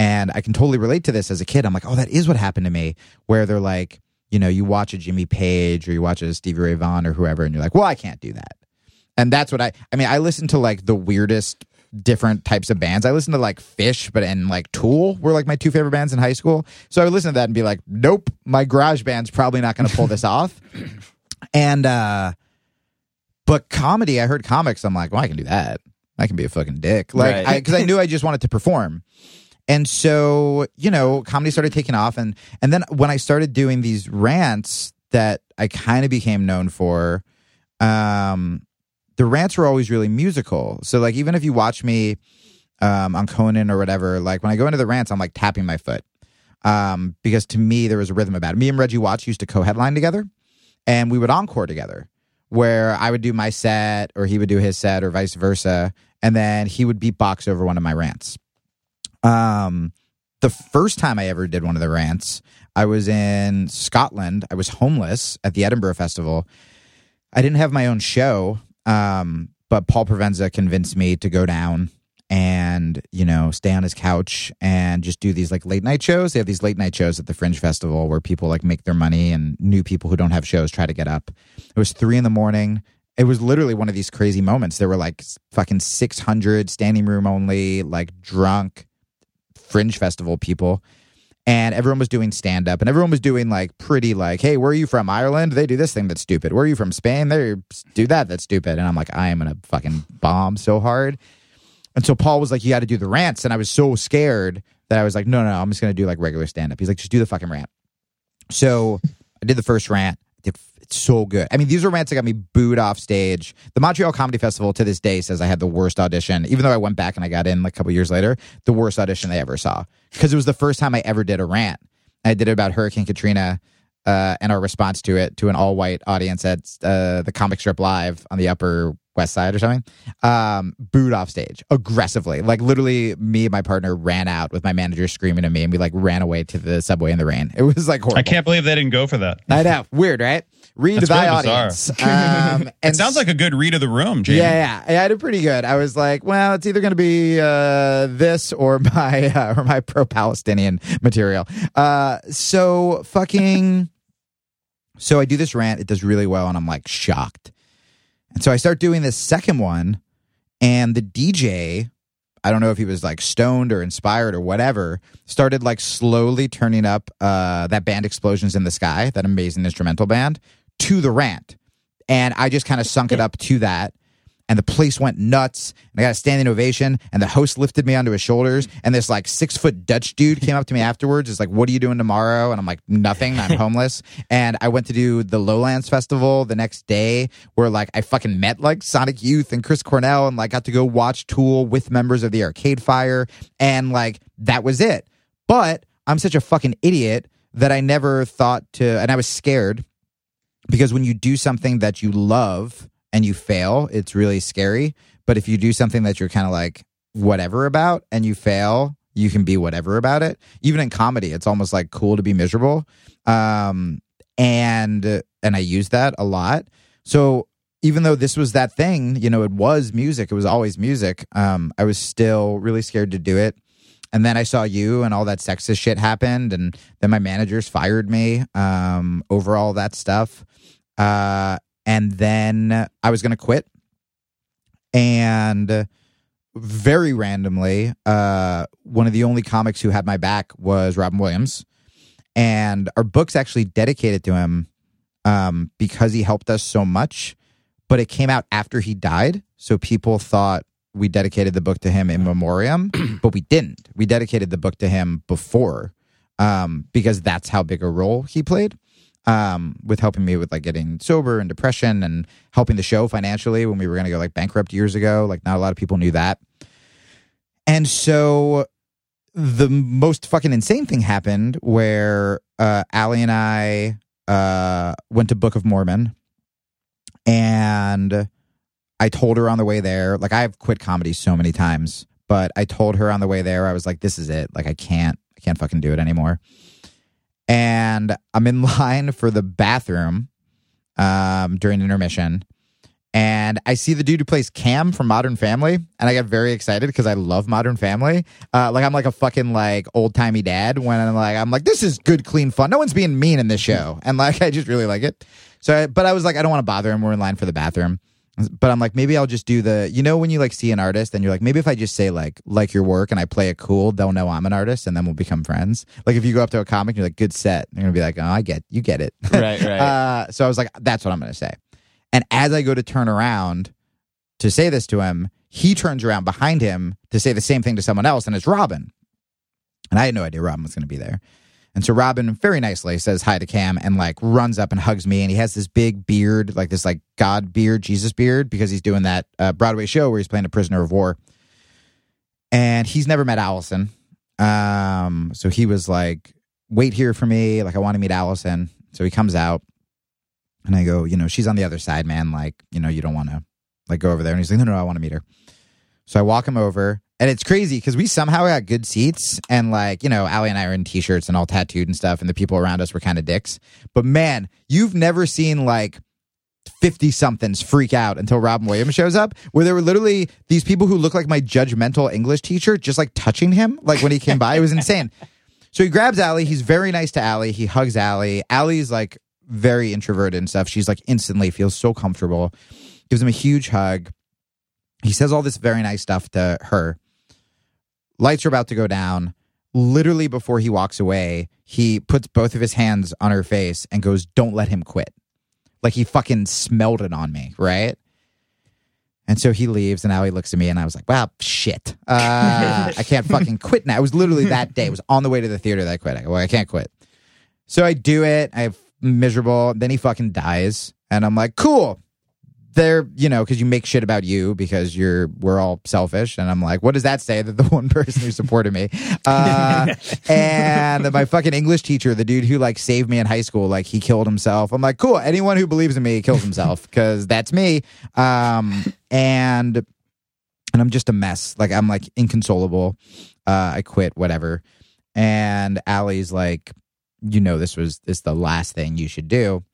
And I can totally relate to this as a kid. I'm like, oh, that is what happened to me. Where they're like, you know, you watch a Jimmy Page or you watch a Stevie Ray Vaughan or whoever, and you're like, well, I can't do that. And that's what I I mean, I listen to like the weirdest different types of bands. I listened to like Phish, but and like Tool were like my two favorite bands in high school. So I would listen to that and be like, nope, my garage band's probably not going to pull this off. And uh but comedy, I heard comics, I'm like, well, I can do that. I can be a fucking dick. Like Right. I because I knew I just wanted to perform. And so, you know, comedy started taking off and and then when I started doing these rants that I kind of became known for, um the rants were always really musical. So like even if you watch me um on Conan or whatever, like when I go into the rants, I'm like tapping my foot. Um, because to me there was a rhythm about it. Me and Reggie Watts used to co-headline together and we would encore together where I would do my set or he would do his set or vice versa. And then he would beatbox over one of my rants. Um, the first time I ever did one of the rants, I was in Scotland. I was homeless at the Edinburgh Festival. I didn't have my own show, um, but Paul Provenza convinced me to go down and you know stay on his couch and just do these like late night shows. They have these late night shows at the Fringe Festival where people like make their money and new people who don't have shows try to get up. It was three in the morning. It was literally one of these crazy moments. There were like fucking six hundred standing room only, like drunk Fringe Festival people. And everyone was doing stand up and everyone was doing like pretty like, hey, where are you from? Ireland? They do this thing that's stupid. Where are you from? Spain? They do that that's stupid. And I'm like, I am gonna fucking bomb so hard. And so Paul was like, you got to do the rants. And I was so scared that I was like, no, no, I'm just to do like regular stand up. He's like, just do the fucking rant. So I did the first rant. So good. I mean, these are rants that got me booed off stage. The Montreal Comedy Festival to this day says I had the worst audition, even though I went back and I got in like a couple years later, the worst audition they ever saw. Because it was the first time I ever did a rant. I did it about Hurricane Katrina uh, and our response to it to an all white audience at uh, the Comic Strip Live on the Upper West Side or something. Um, booed off stage aggressively. Like literally, me and my partner ran out with my manager screaming at me, and we like ran away to the subway in the rain. It was like horrible. I can't believe they didn't go for that. I know. Weird, right? Read That's thy audience. Um, It sounds like a good read of the room, Jamie. yeah, yeah. I did pretty good. I was like, well, it's either going to be uh, this or my uh, or my pro Palestinian material. Uh, so fucking. So I do this rant. It does really well, and I'm like shocked. And so I start doing this second one, and the DJ, I don't know if he was like stoned or inspired or whatever, started like slowly turning up uh, that band Explosions in the Sky, that amazing instrumental band, to the rant. And I just kind of sunk it up to that. And the place went nuts. And I got a standing ovation. And the host lifted me onto his shoulders. And this like six foot Dutch dude came up to me afterwards. Is like, "What are you doing tomorrow?" And I'm like, "Nothing. I'm homeless." and I went to do the Lowlands Festival the next day, where like I fucking met like Sonic Youth and Chris Cornell, and like got to go watch Tool with members of the Arcade Fire, and like that was it. But I'm such a fucking idiot that I never thought to, and I was scared because when you do something that you love and you fail, it's really scary. But if you do something that you're kind of like whatever about and you fail, you can be whatever about it. Even in comedy, it's almost like cool to be miserable. Um, and and I use that a lot. So even though this was that thing, you know, it was music. It was always music. Um, I was still really scared to do it. And then I saw you, and all that sexist shit happened, and then my managers fired me um, over all that stuff. Uh, and then I was going to quit. And very randomly, uh, one of the only comics who had my back was Robin Williams. And our book's actually dedicated to him um, because he helped us so much. But it came out after he died. So people thought we dedicated the book to him in memoriam, but we didn't. We dedicated the book to him before um, because that's how big a role he played um, with helping me with like getting sober and depression and helping the show financially when we were going to go like bankrupt years ago. Like, not a lot of people knew that. And so the most fucking insane thing happened where uh, Allie and I uh, went to Book of Mormon and I told her on the way there, like I've quit comedy so many times, but I told her on the way there, I was like, this is it. Like I can't, I can't fucking do it anymore. And I'm in line for the bathroom um, during intermission. And I see the dude who plays Cam from Modern Family, and I get very excited because I love Modern Family. Uh, like I'm like a fucking like old timey dad when I'm like I'm like this is good clean fun. No one's being mean in this show, and like I just really like it. So, I, but I was like I don't want to bother him. We're in line for the bathroom, But I'm like, maybe I'll just do the, you know, when you like see an artist and you're like, maybe if I just say like, like your work and I play it cool, they'll know I'm an artist and then we'll become friends. Like if you go up to a comic and you're like, good set, they're gonna be like, oh, I get, you get it. Right, right. uh, so I was like, that's what I'm gonna say. And as I go to turn around to say this to him, he turns around behind him to say the same thing to someone else, and it's Robin. And I had no idea Robin was going to be there. And so Robin very nicely says hi to Cam and like runs up and hugs me. And he has this big beard, like this like God beard, Jesus beard, because he's doing that uh, Broadway show where he's playing a prisoner of war. And he's never met Allison. Um, so he was like, wait here for me. Like I want to meet Allison. So he comes out and I go, you know, she's on the other side, man. Like, you know, you don't want to like go over there. And he's like, no, no, I want to meet her. So I walk him over and it's crazy because we somehow got good seats and like, you know, Allie and I are in t-shirts and all tattooed and stuff. And the people around us were kind of dicks. But man, you've never seen like 50 somethings freak out until Robin Williams shows up, where there were literally these people who look like my judgmental English teacher just like touching him. Like when he came by, it was insane. So he grabs Allie. He's very nice to Allie. He hugs Allie. Allie's like very introverted and stuff. She's like instantly feels so comfortable. Gives him a huge hug. He says all this very nice stuff to her. Lights are about to go down. Literally before he walks away, he puts both of his hands on her face and goes, Don't let him quit. Like he fucking smelled it on me, right? And so he leaves, and now he looks at me, and I was like, "Wow, shit! Uh, I can't fucking quit now." It was literally that day. It was on the way to the theater that I quit. I go, well, I can't quit. So I do it. I'm miserable. Then he fucking dies, and I'm like, "Cool." They're, you know, because you make shit about you because you're, we're all selfish. And I'm like, what does that say that the one person who supported me? Uh, and my fucking English teacher, the dude who like saved me in high school, like he killed himself. I'm like, cool. Anyone who believes in me kills himself because that's me. Um, and, and I'm just a mess. Like I'm like inconsolable. Uh, I quit, whatever. And Allie's like, you know, this was this the last thing you should do.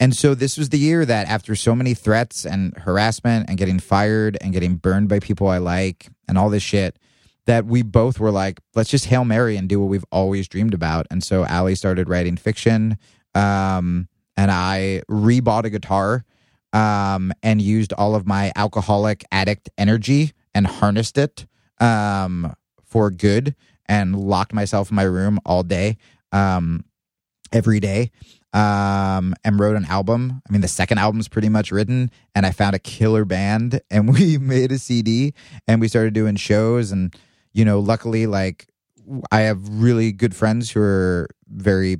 And so this was the year that after so many threats and harassment and getting fired and getting burned by people I like and all this shit, that we both were like, let's just Hail Mary and do what we've always dreamed about. And so Allie started writing fiction. Um, and I rebought a guitar um, and used all of my alcoholic addict energy and harnessed it um, for good and locked myself in my room all day, um, every day um, and wrote an album. I mean, the second album's pretty much written, and I found a killer band, and we made a CD, and we started doing shows, and you know, luckily, like I have really good friends who are very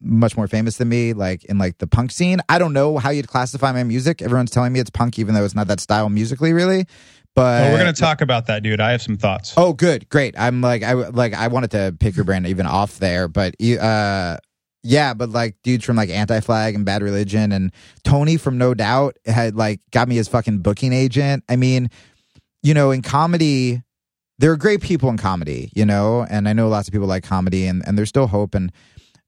much more famous than me, like in like the punk scene. I don't know how you'd classify my music. Everyone's telling me it's punk, even though it's not that style musically, really. But Well, we're to talk about that, dude. I have some thoughts. Oh, good, great. I'm like, I like, I wanted to pick your brand even off there, but uh, yeah, but like dudes from like Anti Flag and Bad Religion and Tony from No Doubt had like got me his fucking booking agent. I mean, you know, in comedy, there are great people in comedy, you know, and I know lots of people like comedy, and and there's still hope. And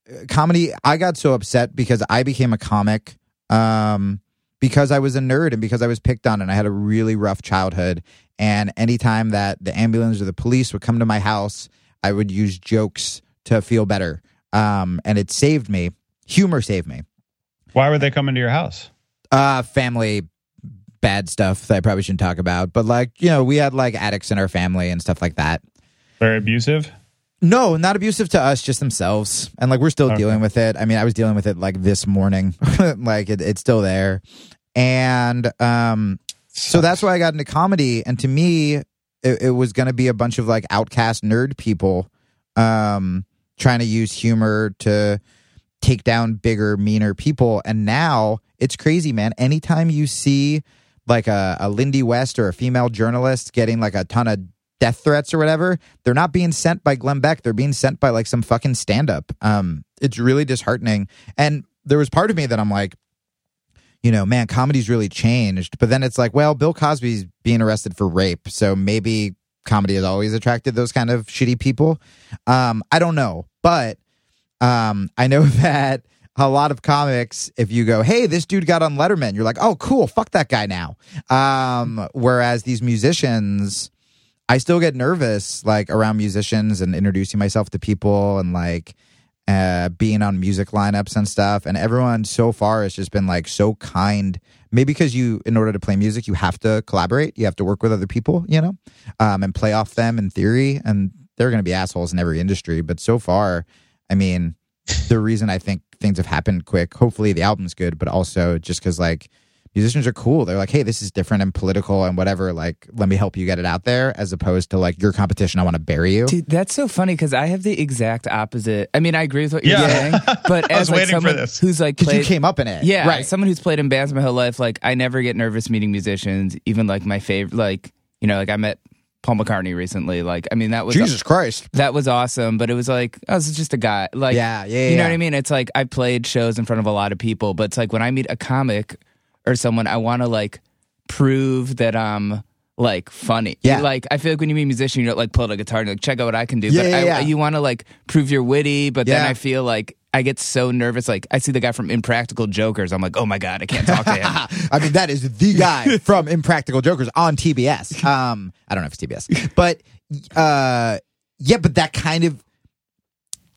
uh, comedy, I got so upset because I became a comic. Um, because I was a nerd and because I was picked on and I had a really rough childhood. And anytime that the ambulance or the police would come to my house, I would use jokes to feel better. Um, and it saved me. Humor saved me. Why were they coming to your house? Uh, family bad stuff that I probably shouldn't talk about. But like, you know, we had like addicts in our family and stuff like that. Very abusive. No, not abusive to us, just themselves. And like we're still Okay. dealing with it. I mean, I was dealing with it like this morning. like it, it's still there. And um so that's why I got into comedy. And to me, it, it was gonna be a bunch of like outcast nerd people um trying to use humor to take down bigger, meaner people. And now it's crazy, man. Anytime you see like a, a Lindy West or a female journalist getting like a ton of death threats or whatever, they're not being sent by Glenn Beck. They're being sent by like some fucking stand up. Um, it's really disheartening. And there was part of me that I'm like, you know, man, comedy's really changed. But then it's like, well, Bill Cosby's being arrested for rape. So maybe comedy has always attracted those kind of shitty people. Um, I don't know. But um, I know that a lot of comics, if you go, hey, this dude got on Letterman, you're like, oh, cool, fuck that guy now. Um, whereas these musicians, I still get nervous like around musicians and introducing myself to people and like, uh, being on music lineups and stuff. And everyone so far has just been like so kind. Maybe because you, in order to play music, you have to collaborate. You have to work with other people, you know, um, and play off them in theory. And they're going to be assholes in every industry. But so far, I mean, the reason I think things have happened quick, hopefully the album's good, but also just because like musicians are cool. They're like, hey, this is different and political and whatever. Like, let me help you get it out there, as opposed to like your competition. I want to bury you. Dude, that's so funny because I have the exact opposite. I mean, I agree with what you're Yeah. saying, but I as was like waiting for someone this. who's like Because you came up in it, yeah, right? someone who's played in bands my whole life, like I never get nervous meeting musicians. Even like my favorite, like you know, like I met Paul McCartney recently. Like, I mean, that was Jesus Christ. that was awesome, but it was like, oh, I was just a guy. Like, Yeah, yeah, you know yeah. what I mean? It's like I played shows in front of a lot of people, but it's like when I meet a comic or someone, I want to like prove that I'm like funny. Yeah. Like I feel like when you meet a musician, you don't like pull out a guitar and like check out what I can do. Yeah, but yeah, I, yeah. you want to like prove you're witty, but then I feel like I get so nervous. Like I see the guy from Impractical Jokers. I'm like, oh my god, I can't talk to him. I mean, that is the guy from Impractical Jokers on TBS. Um, I don't know if it's TBS, but uh, yeah, but that kind of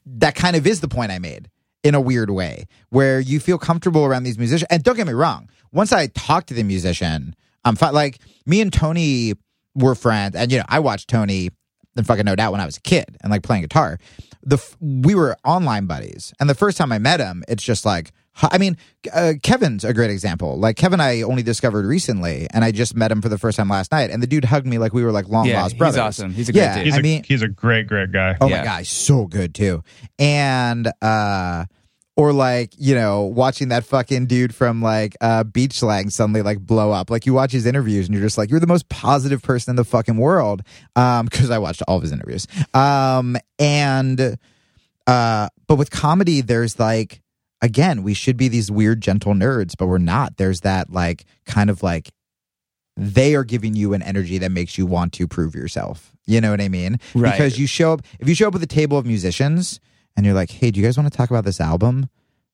that kind of is the point I made in a weird way, where you feel comfortable around these musicians. And don't get me wrong, once I talk to the musician, I'm fine. Like me and Tony were friends, and you know, I watched Tony and fucking no doubt when I was a kid and like playing guitar. The f- we were online buddies, and the first time I met him, it's just like. I mean, uh, Kevin's a great example. Like Kevin, I only discovered recently, and I just met him for the first time last night. And the dude hugged me like we were like long Yeah, lost he's brothers. awesome. He's a great yeah, dude. He's I a mean, he's a great great guy. Oh Yeah. my god, he's so good too. And uh or like, you know, watching that fucking dude from like uh Beach Slang suddenly like blow up. Like you watch his interviews and you're just like, you're the most positive person in the fucking world. Um, because I watched all of his interviews. Um and uh but with comedy there's like again, we should be these weird gentle nerds, but we're not. There's that like kind of like they are giving you an energy that makes you want to prove yourself. You know what I mean? Right. Because you show up if you show up with a table of musicians and you're like, "Hey, do you guys want to talk about this album?"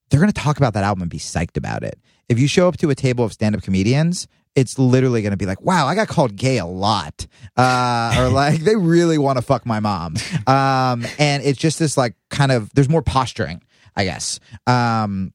They're going to talk about that album and be psyched about it. If you show up to a table of stand-up comedians, it's literally going to be like, "Wow, I got called gay a lot," uh, or like they really want to fuck my mom. Um, and it's just this like kind of there's more posturing, I guess. Um,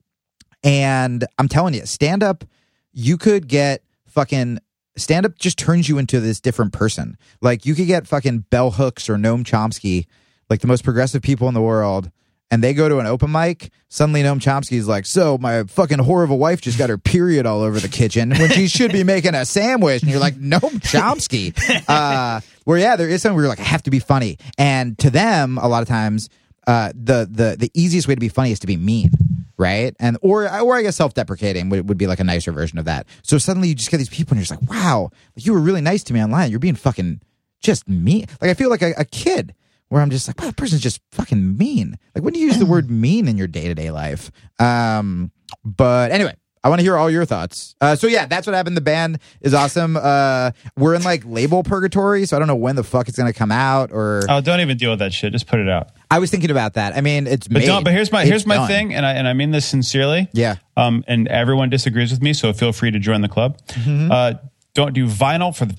and I'm telling you, stand up, you could get fucking stand up just turns you into this different person. Like you could get fucking Bell Hooks or Noam Chomsky, like the most progressive people in the world, and they go to an open mic. Suddenly, Noam Chomsky's like, "So my fucking whore of a wife just got her period all over the kitchen when she should be making a sandwich." And you're like, "Noam Chomsky." Uh, where yeah, there is something where you're like, "I have to be funny," and to them, a lot of times, uh, the the the easiest way to be funny is to be mean right? And or or I guess self deprecating would, would be like a nicer version of that. So suddenly you just get these people and you're just like, wow, you were really nice to me online. You're being fucking just mean. Like I feel like a, a kid where I'm just like, wow, that person's just fucking mean. Like when do you use the word mean in your day to day life? Um, but anyway. I want to hear all your thoughts. Uh, so yeah, that's what happened. The band is awesome. Uh, we're in like label purgatory, so I don't know when the fuck it's gonna come out. Or Oh, don't even deal with that shit. Just put it out. I was thinking about that. I mean, it's But made. don't. But here's my It's here's my done. thing, and I and I mean this sincerely. Yeah. Um, and everyone disagrees with me, so feel free to join the club. Mm-hmm. Uh, don't do vinyl for the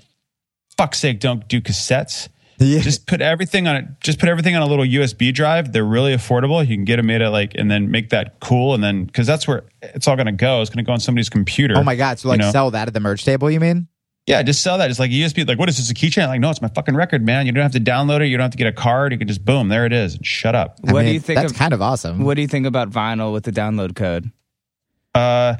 fuck's sake. Don't do cassettes. Yeah. Just put everything on it. Just put everything on a little USB drive. They're really affordable. You can get them made at like, and then make that cool, and then because that's where it's all going to go. It's going to go on somebody's computer. Oh my god! So like you know? sell that at the merch table? You mean? Yeah, just sell that. It's like USB. Like, what is this? A keychain? Like, no, it's my fucking record, man. You don't have to download it. You don't have to get a card. You can just boom, there it is. And shut up. I What do you think That's of- kind of awesome. what do you think about vinyl with the download code? Uh,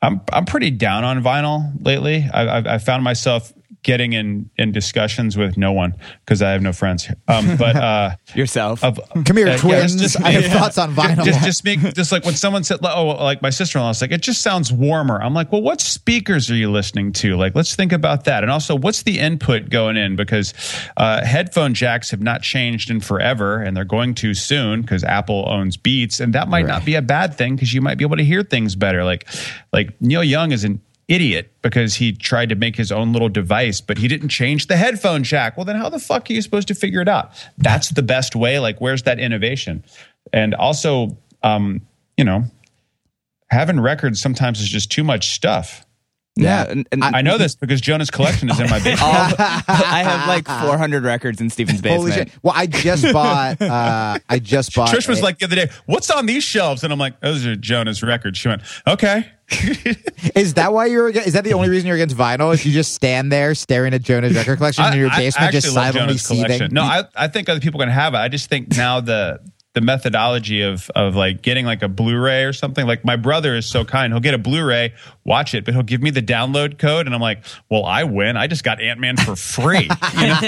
I'm I'm pretty down on vinyl lately. I, I've, I found myself getting in in discussions with no one because I have no friends. Um, but uh, Yourself. of, Come here, uh, twins. just- just- I have yeah. thoughts on vinyl. Just, just make just like when someone said, "Oh, like my sister in law," was like, "It just sounds warmer." I'm like, "Well, what speakers are you listening to? Like, let's think about that." And also, what's the input going in? Because uh, headphone jacks have not changed in forever, and they're going to soon because Apple owns Beats, and that might not be a bad thing because you might be able to hear things better. Like, like Neil Young is an idiot because he tried to make his own little device, but he didn't change the headphone jack. Well, then how the fuck are you supposed to figure it out? That's the best way. Like, where's that innovation? And also, um, you know, having records sometimes is just too much stuff. Yeah, Yeah. and, and I know this because Jonah's collection is in my basement. all, I have like 400 records in Steven's basement. Holy shit! Well, I just bought. Uh, I just bought. Trish was a- like the other day, "What's on these shelves?" And I'm like, "Those are Jonah's records." She went, "Okay." "Is that why you're? ag- Is that the only reason you're against vinyl? If you just stand there staring at Jonah's record collection in your I- I basement, just silently Jonah's seething? No, I, I think other people can have it. I just think now the the methodology of of like getting like a Blu-ray or something. Like my brother is so kind; he'll get a Blu-ray, watch it, but he'll give me the download code, and I'm like, "Well, I win. I just got Ant Man for free." You know?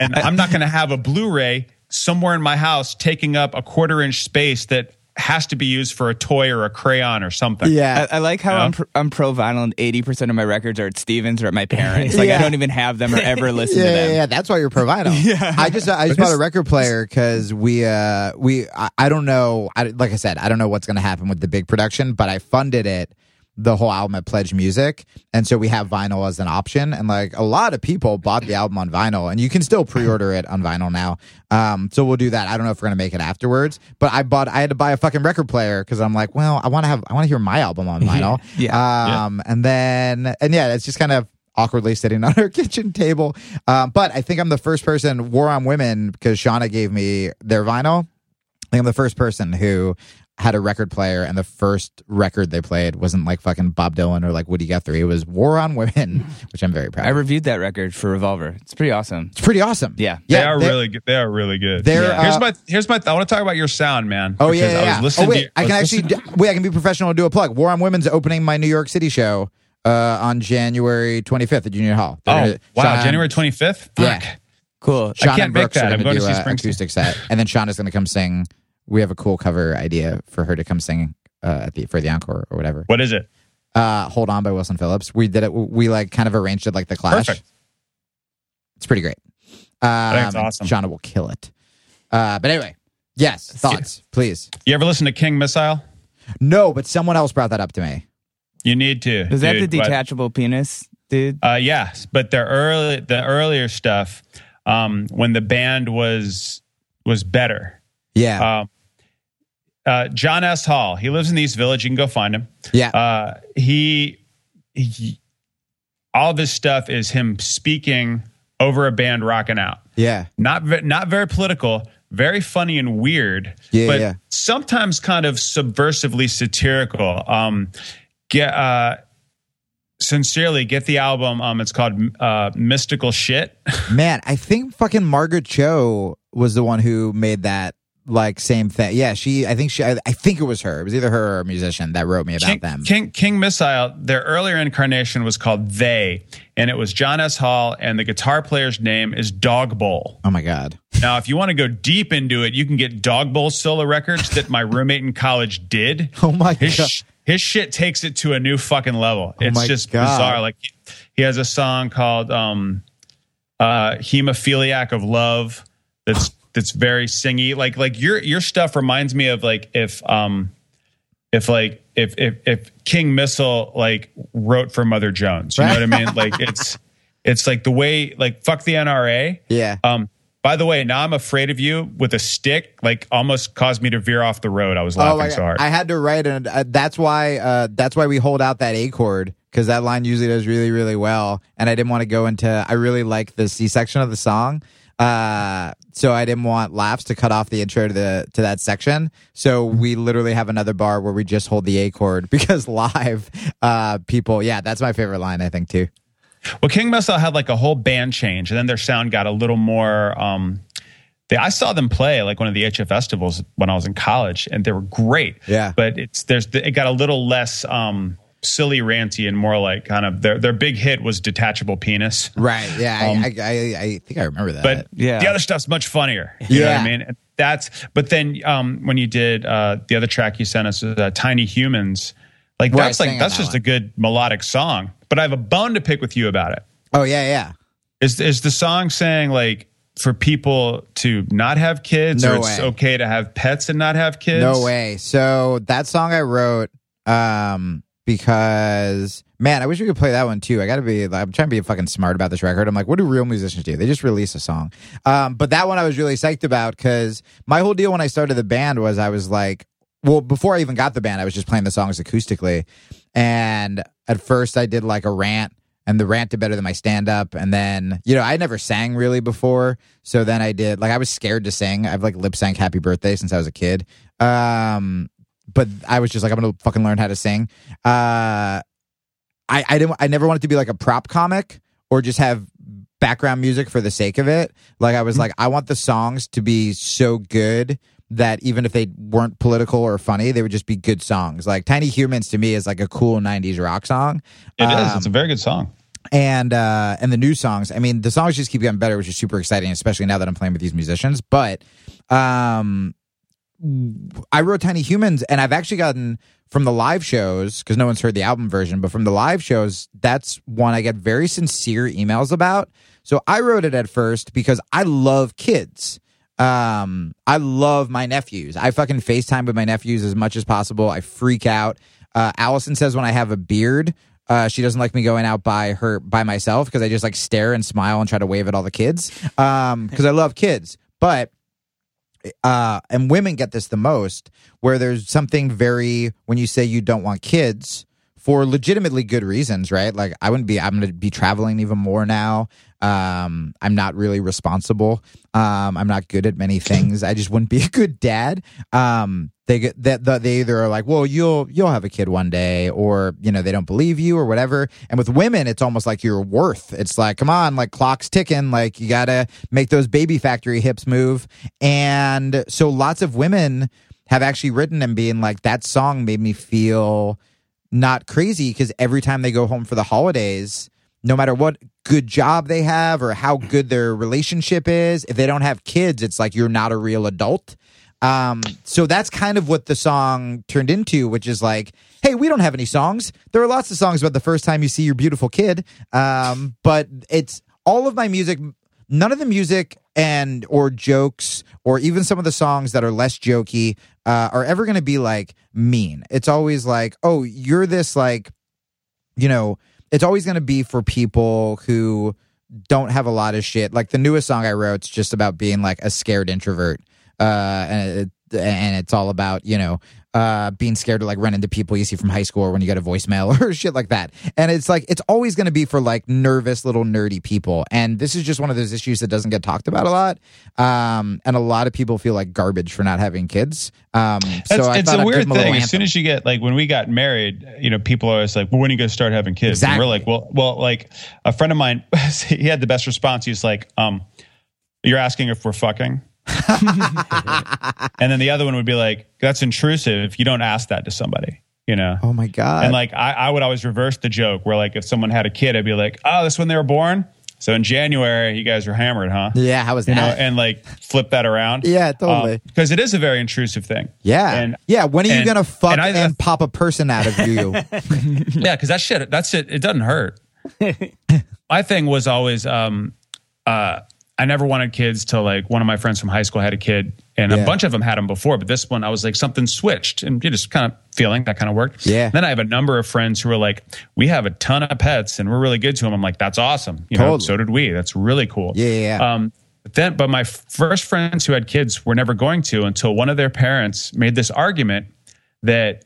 and I'm not going to have a Blu-ray somewhere in my house taking up a quarter inch space that has to be used for a toy or a crayon or something. yeah, I, I like how Yeah. I'm, pr- I'm pro vinyl and 80% of my records are at Stevens or at my parents. Like, Yeah. I don't even have them or ever listen yeah, to them. yeah, yeah. That's why you're pro vinyl. yeah. I just I just bought a record player because we uh we I, I don't know I, like I said I don't know what's gonna happen with the big production, but I funded it the whole album at Pledge Music, and so we have vinyl as an option. And like a lot of people bought the album on vinyl, and you can still pre-order it on vinyl now. Um, so we'll do that. I don't know if we're gonna make it afterwards, but I bought I had to buy a fucking record player because I'm like, well, I want to have I want to hear my album on vinyl. Yeah. Um, and then and yeah, it's just kind of awkwardly sitting on our kitchen table. Um, but I think I'm the first person, War on Women, because Shauna gave me their vinyl. I think I'm the first person who had a record player and the first record they played wasn't like fucking Bob Dylan or like Woody Guthrie. It was War on Women, which I'm very proud I of. reviewed that record for Revolver. It's pretty awesome. It's pretty awesome. Yeah. They Yeah. are they're- really good. They are really good. They're, Yeah. here's uh, my here's my. I want to talk about your sound, man. Oh because yeah, I yeah. was listening oh to wait, you- I was can actually listening- do, wait. I can be professional and do a plug. War on Women's opening my New York City show uh, on January 25th at Union Hall. They're Oh gonna- wow, Shauna- January 25th. Yeah. Fuck. Cool. I Sean can't and make Brooks are that. I'm gonna going do see a Springsteen. acoustic set, and then Sean is going to come sing. We have a cool cover idea for her to come sing uh, at the for the encore or whatever. What is it? Uh, Hold on by Wilson Phillips. We did it. We like kind of arranged it like the Clash. Perfect. It's pretty great. Um, think it's awesome. Shauna will kill it. Uh, but anyway, yes, thoughts, please. You ever listen to King Missile? No, but someone else brought that up to me. You need to. Is that dude, the but- detachable penis, dude? Uh, yes, but the early the earlier stuff, um, when the band was was better. Yeah, Um, uh, John S. Hall. He lives in the East Village. You can go find him. yeah, Uh, he, he, all this stuff is him speaking over a band rocking out. yeah. Not ve- not very political, very funny and weird, Yeah, but yeah. sometimes kind of subversively satirical. Um, get uh, sincerely get the album. Um, it's called uh, Mystical Shit. Man, I think fucking Margaret Cho was the one who made that like same thing. Yeah, she. I think she. I, I think it was her. It was either her or a musician that wrote me about King, them. King King Missile. Their earlier incarnation was called They, and it was John S. Hall, and the guitar player's name is Dog Bowl. oh my god. Now, if you want to go deep into it, you can get Dog Bowl solo records that my roommate in college did. Oh my his god. his shit takes it to a new fucking level. it's my just God. bizarre. Like he- he has a song called um, uh, "Hemophiliac of Love" that's that's very singy. Like like your your stuff reminds me of like if um if like if if if King Missile like wrote for Mother Jones. You know what I mean? Like it's it's like the way like fuck the NRA. Yeah. Um. By the way, now I'm afraid of you with a stick. Like almost caused me to veer off the road. I was laughing Oh so hard. I had to write and uh, that's why uh, that's why we hold out that A chord because that line usually does really really well and I didn't want to go into I really like the C section of the song uh so I didn't want laughs to cut off the intro to the to that section so we literally have another bar where we just hold the A chord because live uh people yeah that's my favorite line I think too Well, King Missile had like a whole band change, and then their sound got a little more. Um, they, I saw them play like one of the HF festivals when I was in college, and they were great. Yeah. but it's there's it got a little less um, silly, ranty, and more like kind of their their big hit was detachable penis. right yeah Um, I, I, I I think I remember that But Yeah. the other stuff's much funnier. You know what Yeah. I mean? And That's but then um, when you did uh, the other track you sent us, uh, "Tiny Humans," like Right, that's like that's that just one. a good melodic song. But I have a bone to pick with you about it. oh yeah yeah Is is the song saying like for people to not have kids, No or it's way. okay to have pets and not have kids? No way. So that song I wrote, um, because man, I wish we could play that one too. I gotta be. I'm trying to be fucking smart about this record. I'm like, what do real musicians do? They just release a song. Um, but that one I was really psyched about because my whole deal when I started the band was I was like, well, before I even got the band, I was just playing the songs acoustically, and at first I did like a rant and the rant did better than my stand up. And then, you know, I never sang really before. So then I did like I was scared to sing. I've like lip sank happy birthday since I was a kid. Um but I was just like, I'm gonna fucking learn how to sing. Uh I, I didn't I never wanted to be like a prop comic or just have background music for the sake of it. Like I was like, I want the songs to be so good that even if they weren't political or funny, they would just be good songs. Like Tiny Humans to me is like a cool '90s rock song. It is. Um, It's a very good song. and uh and the new songs i mean the songs just keep getting better which is super exciting especially now that i'm playing with these musicians but um i wrote tiny humans and i've actually gotten from the live shows because no one's heard the album version but from the live shows that's one i get very sincere emails about. So i wrote it at first because i love kids. Um i love my nephews. I fucking facetime with my nephews as much as possible. I freak out. Uh allison says when i have a beard uh, she doesn't like me going out by her by myself because I just like stare and smile and try to wave at all the kids. Um, because I love kids, but uh, and women get this the most, where there's something very when you say you don't want kids for legitimately good reasons, right? Like I wouldn't be. I'm going to be traveling even more now. Um, I'm not really responsible. Um, I'm not good at many things. I just wouldn't be a good dad. Um, they get that the, they either are like, well, you'll you'll have a kid one day, or you know they don't believe you or whatever. And with women, it's almost like your worth. It's like, come on, like clock's ticking. Like you gotta make those baby factory hips move. And so lots of women have actually written and being like, that song made me feel not crazy because every time they go home for the holidays, no matter what good job they have or how good their relationship is, if they don't have kids, it's like you're not a real adult. Um, so that's kind of what the song turned into, which is like, hey, we don't have any songs. There are lots of songs about the first time you see your beautiful kid. Um, but it's all of my music, none of the music and or jokes or even some of the songs that are less jokey uh, are ever going to be like mean. It's always like, oh, you're this like, you know, it's always going to be for people who don't have a lot of shit. Like the newest song I wrote, it's just about being like a scared introvert. Uh, and it, and it's all about you know uh being scared to like run into people you see from high school or when you get a voicemail or shit like that and it's like it's always going to be for like nervous little nerdy people and this is just one of those issues that doesn't get talked about a lot um and a lot of people feel like garbage for not having kids um so It's, a I'd weird them a thing. As soon as you get like when we got married, you know, people are always like, "Well, when are you going to start having kids?" And we're like, "Well, well, like a friend of mine, he had the best response. He's like, um, you're asking if we're fucking." and then the other one would be like, "That's intrusive. If you don't ask that to somebody." You know. oh my god And like I, I would always reverse the joke where like if someone had a kid, I'd be like, "Oh, this when they were born." So in January, you guys were hammered, huh? yeah how was You know, that and like flip that around. Yeah, totally. Because it is a very intrusive thing. yeah And yeah when are you and- gonna fuck and and, I- pop a person out of you yeah, because that shit, that shit, it doesn't hurt. my thing was always, um, uh, I never wanted kids till like. One of my friends from high school had a kid, and Yeah. a bunch of them had them before. But this one, I was like, something switched, and you just kind of feeling that kind of worked. Yeah. Then I have a number of friends who are like, we have a ton of pets, and we're really good to them. I'm like, that's awesome. You know, Totally. so did we. That's really cool. Yeah, yeah, yeah. Um, but then, but my first friends who had kids were never going to until one of their parents made this argument that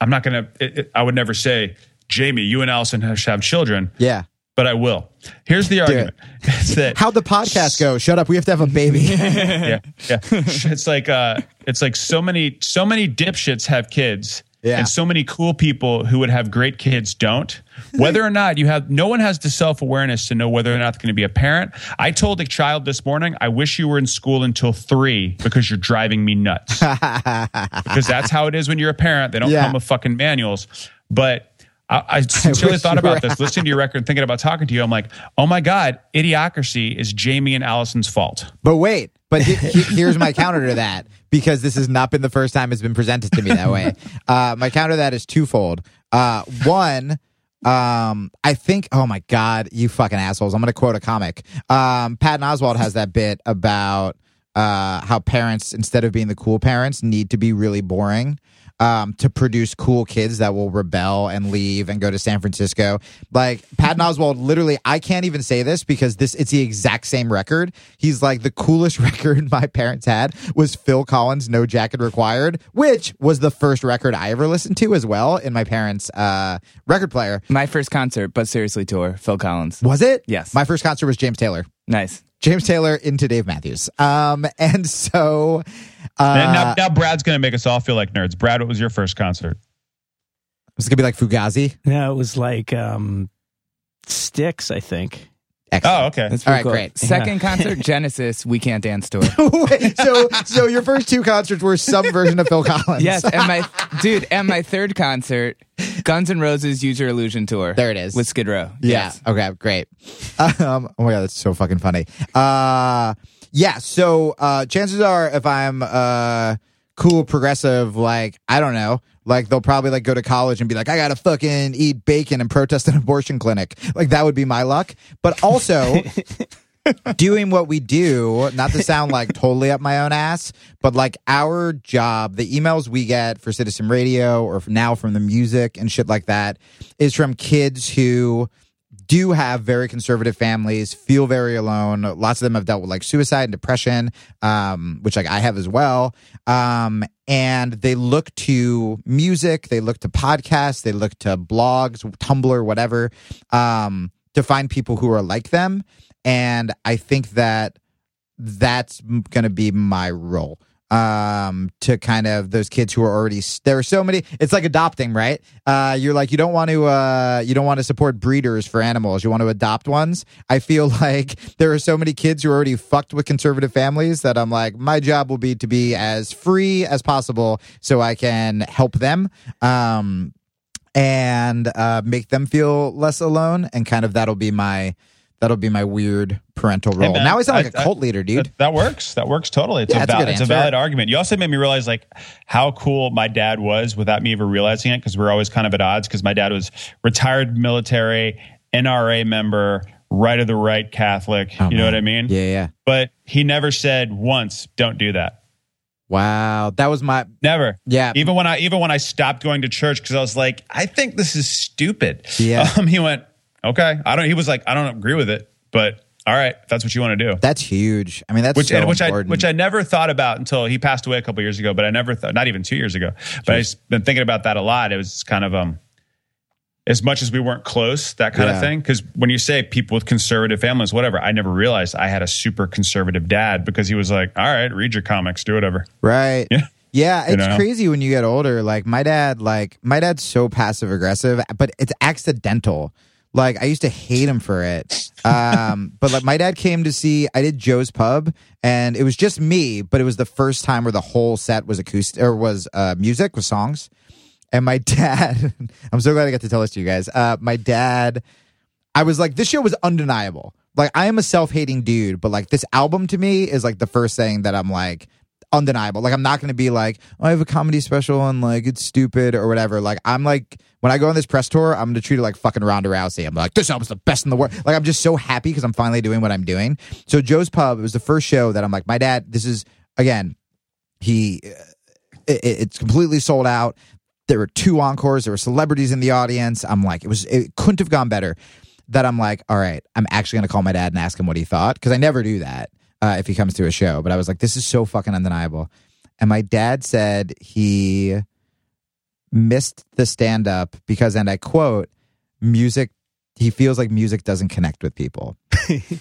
I'm not going to, I would never say, Jamie, you and Allison should have children, yeah but I will. Here's the argument. It's that how'd the podcast go shut up we have to have a baby yeah, yeah. It's like uh, it's like so many so many dipshits have kids, Yeah. and so many cool people who would have great kids don't. Whether or not you have, no one has the self awareness to know whether or not they're going to be a parent. I told a child this morning, I wish you were in school until three because you're driving me nuts. because that's how it is when you're a parent. They don't Yeah. come with fucking manuals, but. I, I sincerely wish thought about this, listening to your record, thinking about talking to you. I'm like, oh my God, idiocracy is Jamie and Allison's fault. But wait, but he, he- here's my counter to that because this has not been the first time it's been presented to me that way. Uh, my counter to that is twofold. Uh, one, um, I think, oh my God, you fucking assholes. I'm going to quote a comic. Um, Patton Oswalt has that bit about, uh, how parents, instead of being the cool parents, need to be really boring um, to produce cool kids that will rebel and leave and go to San Francisco. Like Patton Oswalt, literally, I can't even say this because this it's the exact same record. He's like the coolest record my parents had was Phil Collins' "No Jacket Required," which was the first record I ever listened to as well in my parents' uh, record player. My first concert, but seriously tour, Phil Collins. Was it? Yes. My first concert was James Taylor. Nice. James Taylor into Dave Matthews. Um, and so uh, And now, now Brad's going to make us all feel like nerds. Brad, what was your first concert? it's gonna be like Fugazi. No, it was like um, Styx, I think. Excellent. Oh, okay. That's All pretty right, cool. great. Second concert, Genesis, We Can't Dance tour. Wait, so so your first two concerts were some version of Phil Collins. yes, and my dude, and my third concert, Guns N' Roses Use Your Illusion tour. There it is. with Skid Row. Yeah. Yes. Okay. Great. Um, oh my god, that's so fucking funny. Uh, yeah. So uh, chances are, if I'm uh cool progressive, like I don't know, like they'll probably like go to college and be like, I gotta fucking eat bacon and protest an abortion clinic. Like that would be my luck. But also. doing what we do, not to sound like totally up my own ass, but like our job, the emails we get for Citizen Radio or now from the music and shit like that is from kids who do have very conservative families, feel very alone. Lots of them have dealt with like suicide and depression, um, which like I have as well. Um, and they look to music, they look to podcasts, they look to blogs, Tumblr, whatever, um, to find people who are like them. And I think that that's going to be my role um to kind of those kids who are already there are so many it's like adopting right? Uh you're like you don't want to uh you don't want to support breeders for animals. You want to adopt ones. I feel like there are so many kids who are already fucked with conservative families that i'm like my job will be to be as free as possible so i can help them um and uh make them feel less alone. And kind of that'll be my that'll be my weird parental role man, now i sound like a I- I- cult leader dude That, that works. That works totally. It's, Yeah, a, a val- it's a valid argument. You also made me realize like how cool my dad was without me ever realizing it because we're always kind of at odds because my dad was retired military, NRA member, right of the right Catholic. Oh, you know man. what I mean? yeah yeah But he never said once, "Don't do that." Wow, that was my Never. Yeah. Even when I even when I stopped going to church because I was like, I think this is stupid. Yeah. Um, he went, okay. I don't. He was like, I don't agree with it, but all right, that's what you want to do. that's huge. I mean, that's which so which I which I never thought about until he passed away a couple years ago. But I never thought, not even two years ago. But I've been thinking about that a lot. It was kind of um, as much as we weren't close, that kind Yeah. of thing. Because when you say people with conservative families, whatever, I never realized I had a super conservative dad because he was like, all right, read your comics, do whatever. right. Yeah. Yeah, You it's know? crazy when you get older. Like my dad, like my dad's so passive aggressive, but it's accidental. Like I used to hate him for it. Um, but like my dad came to see, I did Joe's Pub, and it was just me, but it was the first time where the whole set was acoustic or was uh, music with songs. And my dad, I'm so glad I got to tell this to you guys. Uh, my dad, I was like, this show was undeniable. Like, I am a self hating dude, but like, this album to me is like the first thing that I'm like, undeniable. Like, I'm not going to be like, oh, I have a comedy special and like, it's stupid or whatever. Like, I'm like, when I go on this press tour, I'm going to treat it like fucking Ronda Rousey. I'm like, this album's the best in the world. Like, I'm just so happy because I'm finally doing what I'm doing. So, Joe's Pub, it was the first show that I'm like, my dad, this is, again, he, uh, it, it's completely sold out. There were two encores. There were celebrities in the audience. I'm like, it was, it couldn't have gone better. That I'm like, all right, I'm actually going to call my dad and ask him what he thought because I never do that uh, if he comes to a show. But I was like, this is so fucking undeniable. And my dad said he missed the stand up because, and I quote, music, he feels like music doesn't connect with people,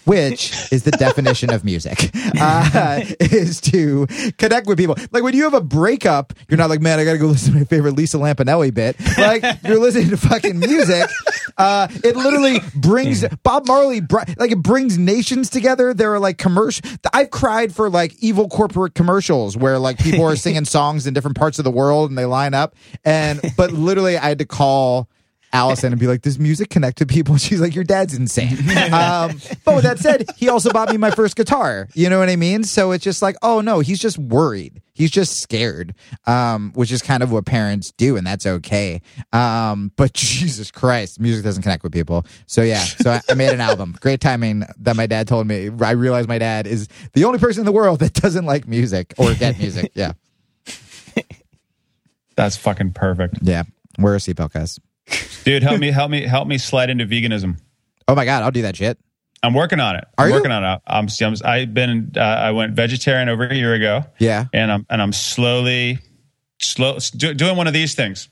which is the definition of music, uh, is to connect with people. Like when you have a breakup, you're not like, man, I got to go listen to my favorite Lisa Lampanelli bit. Like you're listening to fucking music. Uh, it literally brings Bob Marley, br- like it brings nations together. There are like commercial. I've cried for like evil corporate commercials where like people are singing songs in different parts of the world and they line up. And but literally, I had to call Allison and be like, "Does music connect to people?" She's like, "Your dad's insane." um, but with that said, he also bought me my first guitar. You know what I mean? So it's just like, oh no, he's just worried. He's just scared, um, which is kind of what parents do, and that's okay. Um, but Jesus Christ, music doesn't connect with people. So yeah, so I, I made an album. Great timing that my dad told me. I realized my dad is the only person in the world that doesn't like music or get music. Yeah, That's fucking perfect, yeah. Wear a seatbelt, guys. Dude. Help me, help me, help me slide into veganism. Oh my god, I'll do that shit. I'm working on it. Are I'm you? working on it. I'm, I'm I've been uh, I went vegetarian over a year ago. Yeah. and I'm and I'm slowly, slow do, doing one of these things.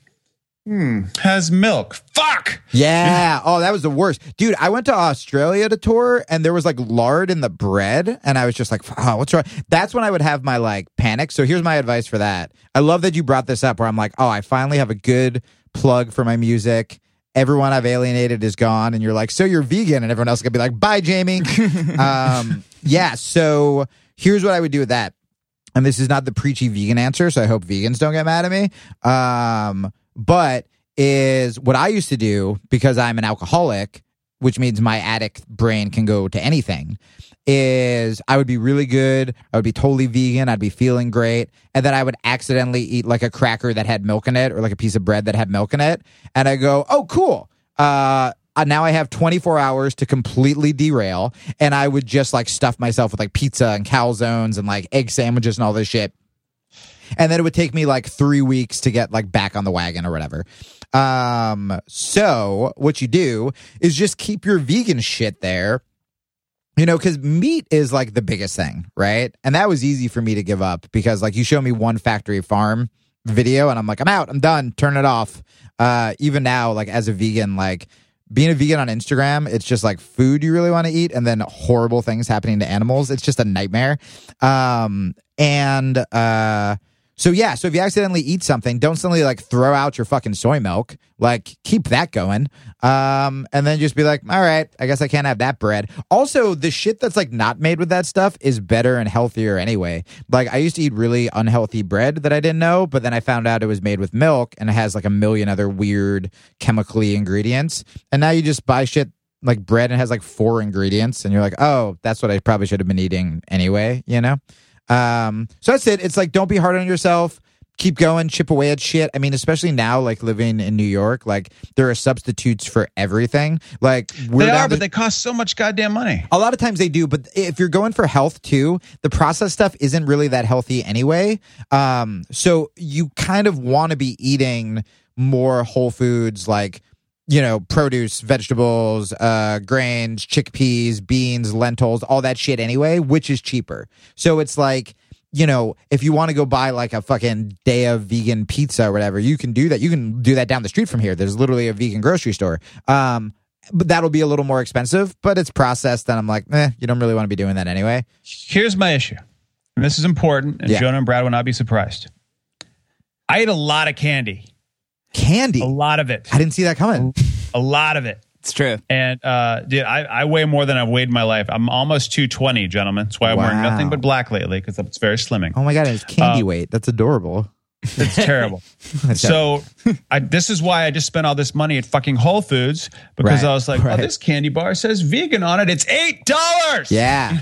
Hmm, has milk. Fuck. Yeah. Oh, that was the worst. Dude, I went to Australia to tour and there was like lard in the bread. And I was just like, oh, what's wrong? That's when I would have my like panic. So here's my advice for that. I love that you brought this up where I'm like, oh, I finally have a good plug for my music. Everyone I've alienated is gone. And you're like, so you're vegan. And everyone else gonna be like, bye, Jamie. um, yeah. So here's what I would do with that. And this is not the preachy vegan answer. So I hope vegans don't get mad at me. Um, but is what I used to do because I'm an alcoholic, which means my addict brain can go to anything. Is I would be really good. I would be totally vegan. I'd be feeling great. And then I would accidentally eat like a cracker that had milk in it or like a piece of bread that had milk in it. And I go, oh, cool. Uh, uh, now I have 24 hours to completely derail. And I would just like stuff myself with like pizza and calzones and like egg sandwiches and all this shit and then it would take me like three weeks to get like back on the wagon or whatever. Um, so what you do is just keep your vegan shit there. You know, because meat is like the biggest thing, right? And that was easy for me to give up because, like, you show me one factory farm video and I'm like, I'm out, I'm done, turn it off. Uh, even now, like, as a vegan, like, being a vegan on Instagram, it's just like food you really want to eat and then horrible things happening to animals. It's just a nightmare. Um, and, uh, so yeah, so if you accidentally eat something, don't suddenly like throw out your fucking soy milk. Like keep that going. Um, and then just be like, all right, I guess I can't have that bread. Also, the shit that's like not made with that stuff is better and healthier anyway. Like I used to eat really unhealthy bread that I didn't know, but then I found out it was made with milk and it has like a million other weird chemically ingredients. And now you just buy shit like bread and has like four ingredients and you're like, oh, that's what I probably should have been eating anyway, you know? Um, so that's it. It's like don't be hard on yourself. Keep going, chip away at shit. I mean, especially now, like living in New York, like there are substitutes for everything. Like They are, but they cost so much goddamn money. a lot of times they do, but if you're going for health too, the processed stuff isn't really that healthy anyway. Um, so you kind of want to be eating more whole foods like you know, produce, vegetables, uh, grains, chickpeas, beans, lentils, all that shit anyway, which is cheaper. So it's like, you know, if you want to go buy like a fucking day of vegan pizza or whatever, you can do that. You can do that down the street from here. There's literally a vegan grocery store. Um, but that'll be a little more expensive, but it's processed. And I'm like, eh, you don't really want to be doing that anyway. Here's my issue, and this is important, and Yeah. Jonah and Brad will not be surprised. I ate a lot of candy, Candy. a lot of it, I didn't see that coming. a lot of it. It's true. And uh, dude, I, I weigh more than I've weighed in my life. I'm almost 220, gentlemen. That's why I'm wearing nothing but black lately because it's very slimming. Oh my God, it's candy weight. That's adorable. It's terrible. so I, this is why I just spent all this money at fucking Whole Foods because Right, I was like, right. oh, this candy bar says vegan on it. It's eight dollars. Yeah.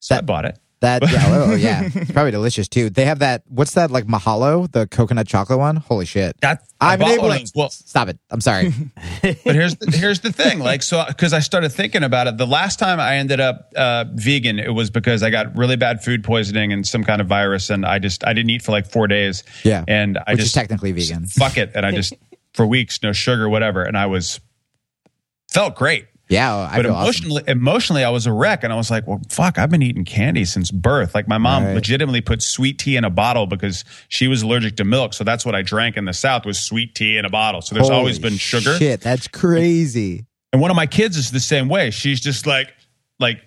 so I bought it. That yeah, oh yeah, it's probably delicious too. They have that. What's that like Mahalo, the coconut chocolate one? Holy shit! That I I'm able one of enabling. those. Well, Stop it. I'm sorry. but here's the, here's the thing like so because i started thinking about it the last time i ended up uh, vegan it was because i got really bad food poisoning and some kind of virus and i just i didn't eat for like four days Yeah. and i Which is just technically vegan. fuck it and i just for weeks no sugar whatever and i was felt great Yeah, I but feel awesome. emotionally emotionally i was a wreck and i was like well fuck i've been eating candy since birth like my mom Right. legitimately put sweet tea in a bottle because she was allergic to milk so that's what i drank in the south was sweet tea in a bottle so there's always been sugar Shit, that's crazy. and one of my kids is the same way. She's just like, like,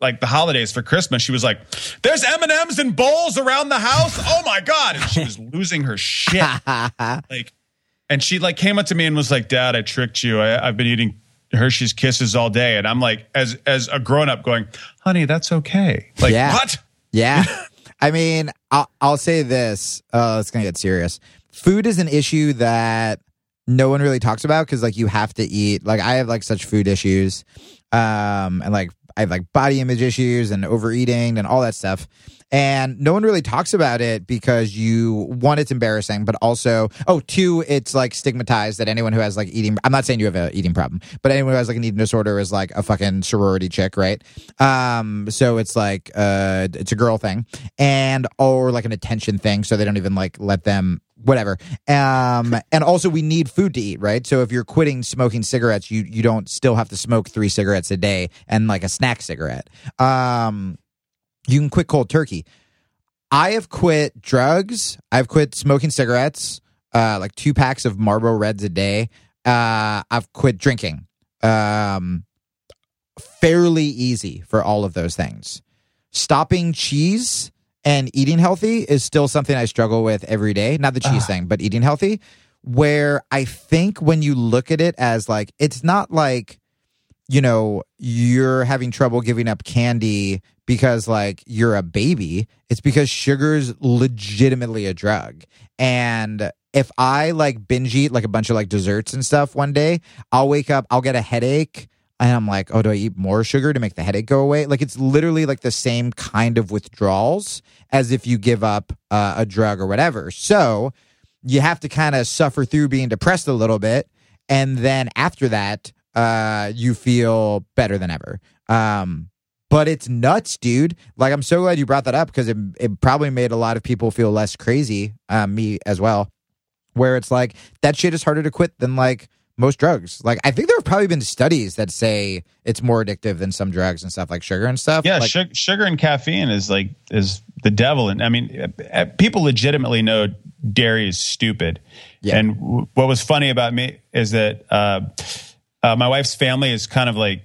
like the holidays for Christmas. She was like, "There's M and M's and bowls around the house. Oh my god!" And she was losing her shit. like, and she like came up to me and was like, "Dad, I tricked you. I, I've been eating Hershey's Kisses all day." And I'm like, as as a grown up, going, "Honey, that's okay." Like, Yeah. what? Yeah. I mean, I'll, I'll say this. Uh, it's going to get serious. Food is an issue that no one really talks about because like you have to eat. Like I have like such food issues, um, and like I have like body image issues and overeating and all that stuff. And no one really talks about it because you one, it's embarrassing, but also oh, two, it's like stigmatized that anyone who has like eating. I'm not saying you have an eating problem, but anyone who has like an eating disorder is like a fucking sorority chick, right? Um, so it's like uh, it's a girl thing, and or like an attention thing, so they don't even like let them whatever. Um, and also we need food to eat, right? So if you're quitting smoking cigarettes, you you don't still have to smoke three cigarettes a day and like a snack cigarette. Um, you can quit cold turkey. I have quit drugs. I've quit smoking cigarettes, uh, like two packs of Marlboro Reds a day. Uh, I've quit drinking. Um, fairly easy for all of those things. Stopping cheese and eating healthy is still something I struggle with every day. Not the cheese thing, but eating healthy. Where I think when you look at it as like, it's not like, you know, you're having trouble giving up candy because like you're a baby. It's because sugar's legitimately a drug. And if I like binge eat like a bunch of like desserts and stuff one day, I'll wake up, I'll get a headache. And I'm like, oh, do I eat more sugar to make the headache go away? Like, it's literally like the same kind of withdrawals as if you give up uh, a drug or whatever. So you have to kind of suffer through being depressed a little bit. And then after that, uh, you feel better than ever. Um, but it's nuts, dude. Like, I'm so glad you brought that up because it, it probably made a lot of people feel less crazy, um, me as well, where it's like that shit is harder to quit than like most drugs. Like, I think there have probably been studies that say it's more addictive than some drugs and stuff like sugar and stuff. Yeah, like, sugar, sugar and caffeine is like is the devil, and I mean, uh, people legitimately know dairy is stupid. Yeah. And w- what was funny about me is that uh, uh, my wife's family is kind of like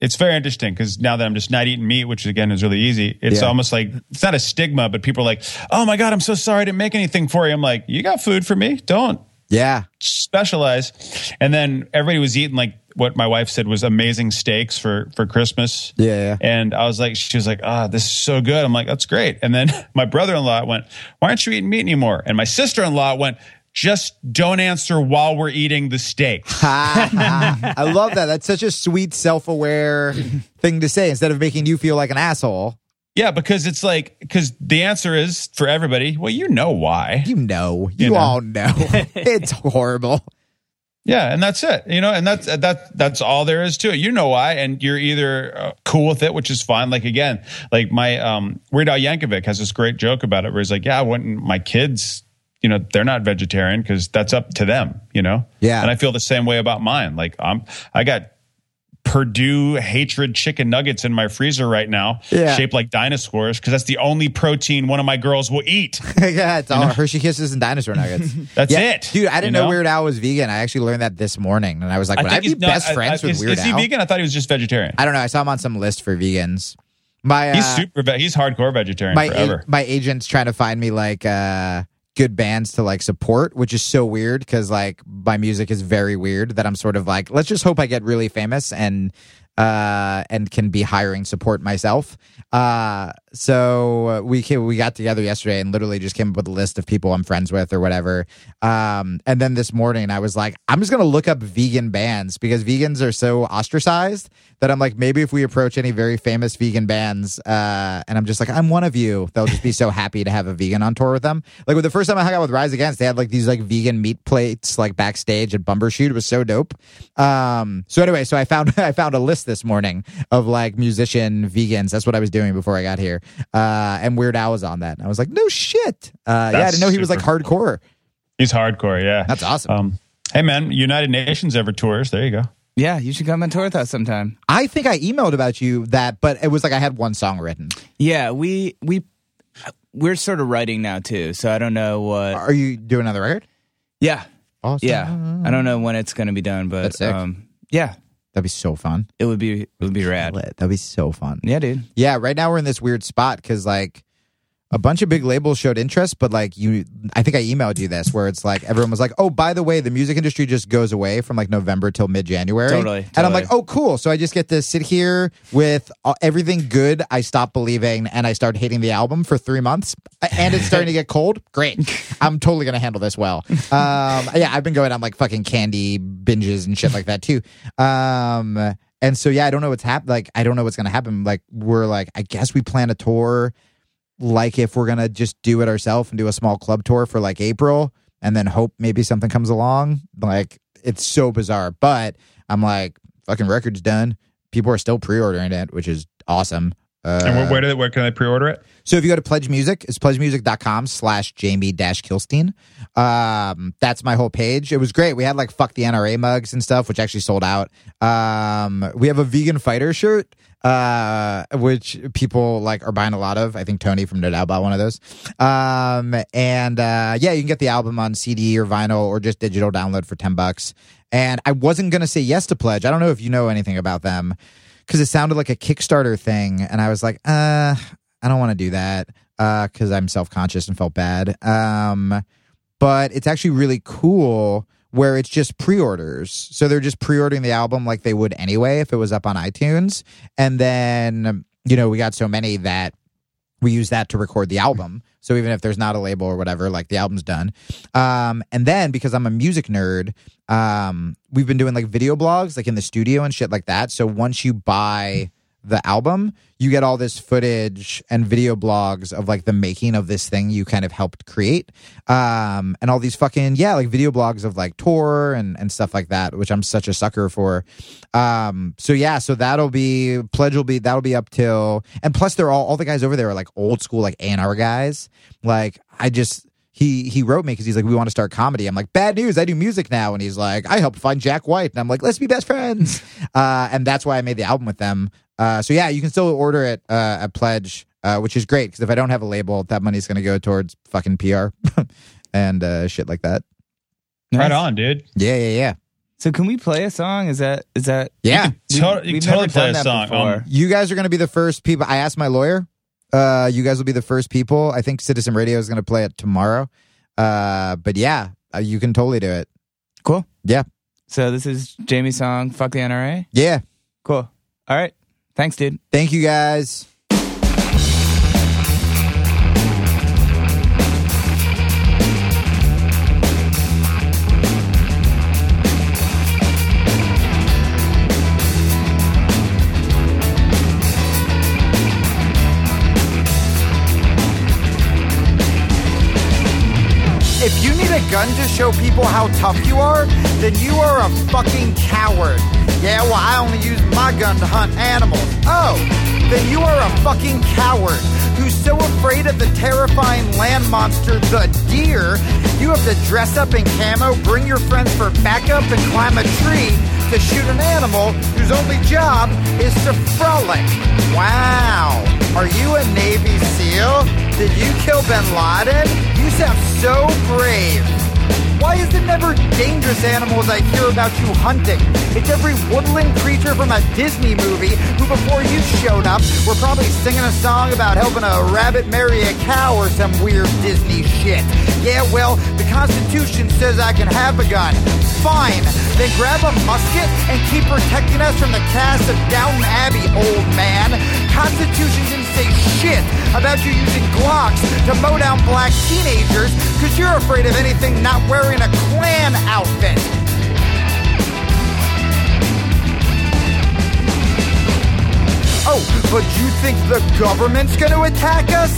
it's very interesting because now that I'm just not eating meat, which again is really easy, it's Yeah. almost like it's not a stigma, but people are like, "Oh my god, I'm so sorry I didn't make anything for you." I'm like, "You got food for me? Don't yeah. specialize." And then everybody was eating like what my wife said was amazing steaks for for Christmas. Yeah, yeah. And I was like, she was like, ah, this is so good. I'm like, that's great. And then my brother in law went, why aren't you eating meat anymore? And my sister in law went, just don't answer while we're eating the steak. I love that. That's such a sweet, self aware thing to say instead of making you feel like an asshole. yeah, because it's like, because the answer is for everybody, well, you know why. You know, you, know. all know. it's horrible. Yeah, and that's it. You know, and that's that that's all there is to it. You know why, and you're either uh, cool with it, which is fine. Like again, like my um, Weird Al Yankovic has this great joke about it, where he's like, "Yeah, when my kids, you know, they're not vegetarian because that's up to them." You know, Yeah. And I feel the same way about mine. Like I'm, I got Perdue hatred chicken nuggets in my freezer right now, Yeah. shaped like dinosaurs, because that's the only protein one of my girls will eat. yeah, it's all Hershey Kisses and dinosaur nuggets. That's Yeah, it, Dude, I didn't you know? know? Weird Al was vegan. I actually learned that this morning. And I was like, would I, be not- best I- friends I- with is, Weird is he Al? vegan? I thought he was just vegetarian. I don't know. I saw him on some list for vegans. My uh, He's super. He's hardcore vegetarian my forever. a- my agent's trying to find me like uh good bands to like support, which is so weird because like my music is very weird that I'm sort of like, let's just hope I get really famous and uh and can be hiring support myself. Uh so we came, we got together yesterday and literally just came up with a list of people I'm friends with or whatever. Um and then this morning I was like, I'm just gonna look up vegan bands because vegans are so ostracized that I'm like, maybe if we approach any very famous vegan bands, uh, and I'm just like, I'm one of you, they'll just be so happy to have a vegan on tour with them. Like with the first time I hung out with Rise Against, they had like these like vegan meat plates like backstage at Bumbershoot. It was so dope. Um, so anyway, so I found I found a list this morning of like musician vegans. That's what I was doing before I got here. Uh, and Weird Al was on that. And I was like, no shit. Uh, yeah, I didn't know he was like super hardcore. He's hardcore. Yeah, That's awesome. Um, hey man, United Nations ever tours? There you go. Yeah, you should come and tour with us sometime. I think I emailed about you that, but it was like I had one song written. Yeah, we we we're sort of writing now too, so I don't know what. Are you doing another record? Yeah, Awesome. yeah. I don't know when it's going to be done, but um, yeah, That'd be so fun. it would be it would be rad. That'd be so fun. Yeah, dude. Yeah, right now we're in this weird spot because like a bunch of big labels showed interest, but like you, I think I emailed you this where it's like everyone was like, "Oh, by the way, the music industry just goes away from like November till mid January." Totally, And I'm like, "Oh, cool!" So I just get to sit here with everything good. I stop believing and I start hating the album for three months, and it's starting to get cold. Great, I'm totally gonna handle this well. Um, yeah, I've been going on like fucking candy binges and shit like that too. Um, and so yeah, I don't know what's hap- Like, I don't know what's gonna happen. Like, we're like, I guess we plan a tour like if we're gonna just do it ourselves and do a small club tour for like April and then hope maybe something comes along. Like it's so bizarre. But I'm like, fucking record's done. People are still pre-ordering it, which is awesome. Uh, and where, where, do, where can they pre-order it? so if you go to Pledge Music, it's pledgemusic.com slash Jamie dash Kilstein. Um, that's my whole page. It was great. We had like fuck the NRA mugs and stuff, which actually sold out. Um, we have a vegan fighter shirt, uh, which people like are buying a lot of. I think Tony from No Doubt bought one of those. Um, and, uh, yeah, you can get the album on CD or vinyl or just digital download for 10 bucks. And I wasn't to say yes to Pledge. I don't know if you know anything about them because it sounded like a Kickstarter thing, and I was like, uh, I don't want to do that because I'm self conscious and felt bad. Um, but it's actually really cool where it's just pre orders. So they're just pre ordering the album like they would anyway if it was up on iTunes. And then, you know, we got so many that we use that to record the album. So even if there's not a label or whatever, like the album's done. Um, and then because I'm a music nerd, um, we've been doing like video blogs, like in the studio and shit like that. So once you buy the album, you get all this footage and video blogs of like the making of this thing you kind of helped create. Um, and all these fucking, yeah, like video blogs of like tour and, and stuff like that, which I'm such a sucker for. Um, so yeah, so that'll be, Pledge will be, that'll be up till, and plus they're all, all the guys over there are like old school, like A&R guys. Like I just, he he wrote me because he's like, we want to start comedy. I'm like, bad news, I do music now, and he's like, I helped find Jack White, and I'm like, let's be best friends, uh, and that's why I made the album with them. Uh, so yeah, you can still order it uh, at Pledge, uh, which is great because if I don't have a label, that money's going to go towards fucking PR and uh, shit like that. Right Nice. on, dude. Yeah, yeah, yeah. So can we play a song? Is that is that Yeah, We've- To- you we've totally play a song. Um, you guys are going to be the first people. I asked my lawyer. Uh, you guys will be the first people. I think Citizen Radio is going to play it tomorrow. Uh, but yeah, uh, you can totally do it. cool? Yeah, So this is Jamie's song "Fuck the NRA." yeah. Cool. All right. Thanks, dude. Thank you guys. If you need a gun to show people how tough you are, then you are a fucking coward. Yeah, well, I only use my gun to hunt animals. Oh, then you are a fucking coward who's so afraid of the terrifying land monster, the deer, you have to dress up in camo, bring your friends for backup, and climb a tree to shoot an animal whose only job is to frolic. Wow. Are you a Navy SEAL? Did you kill bin Laden? You sound so brave. Why is it never dangerous animals I hear about you hunting? It's every woodland creature from a Disney movie who, before you showed up, were probably singing a song about helping a rabbit marry a cow or some weird Disney shit. Yeah, well, the Constitution says I can have a gun. Fine, then grab a musket and keep protecting us from the cast of Downton Abbey, old man. Constitution didn't say shit about you using Glocks to mow down black teenagers because you're afraid of anything not wearing a Klan outfit. Oh, but you think the government's gonna attack us?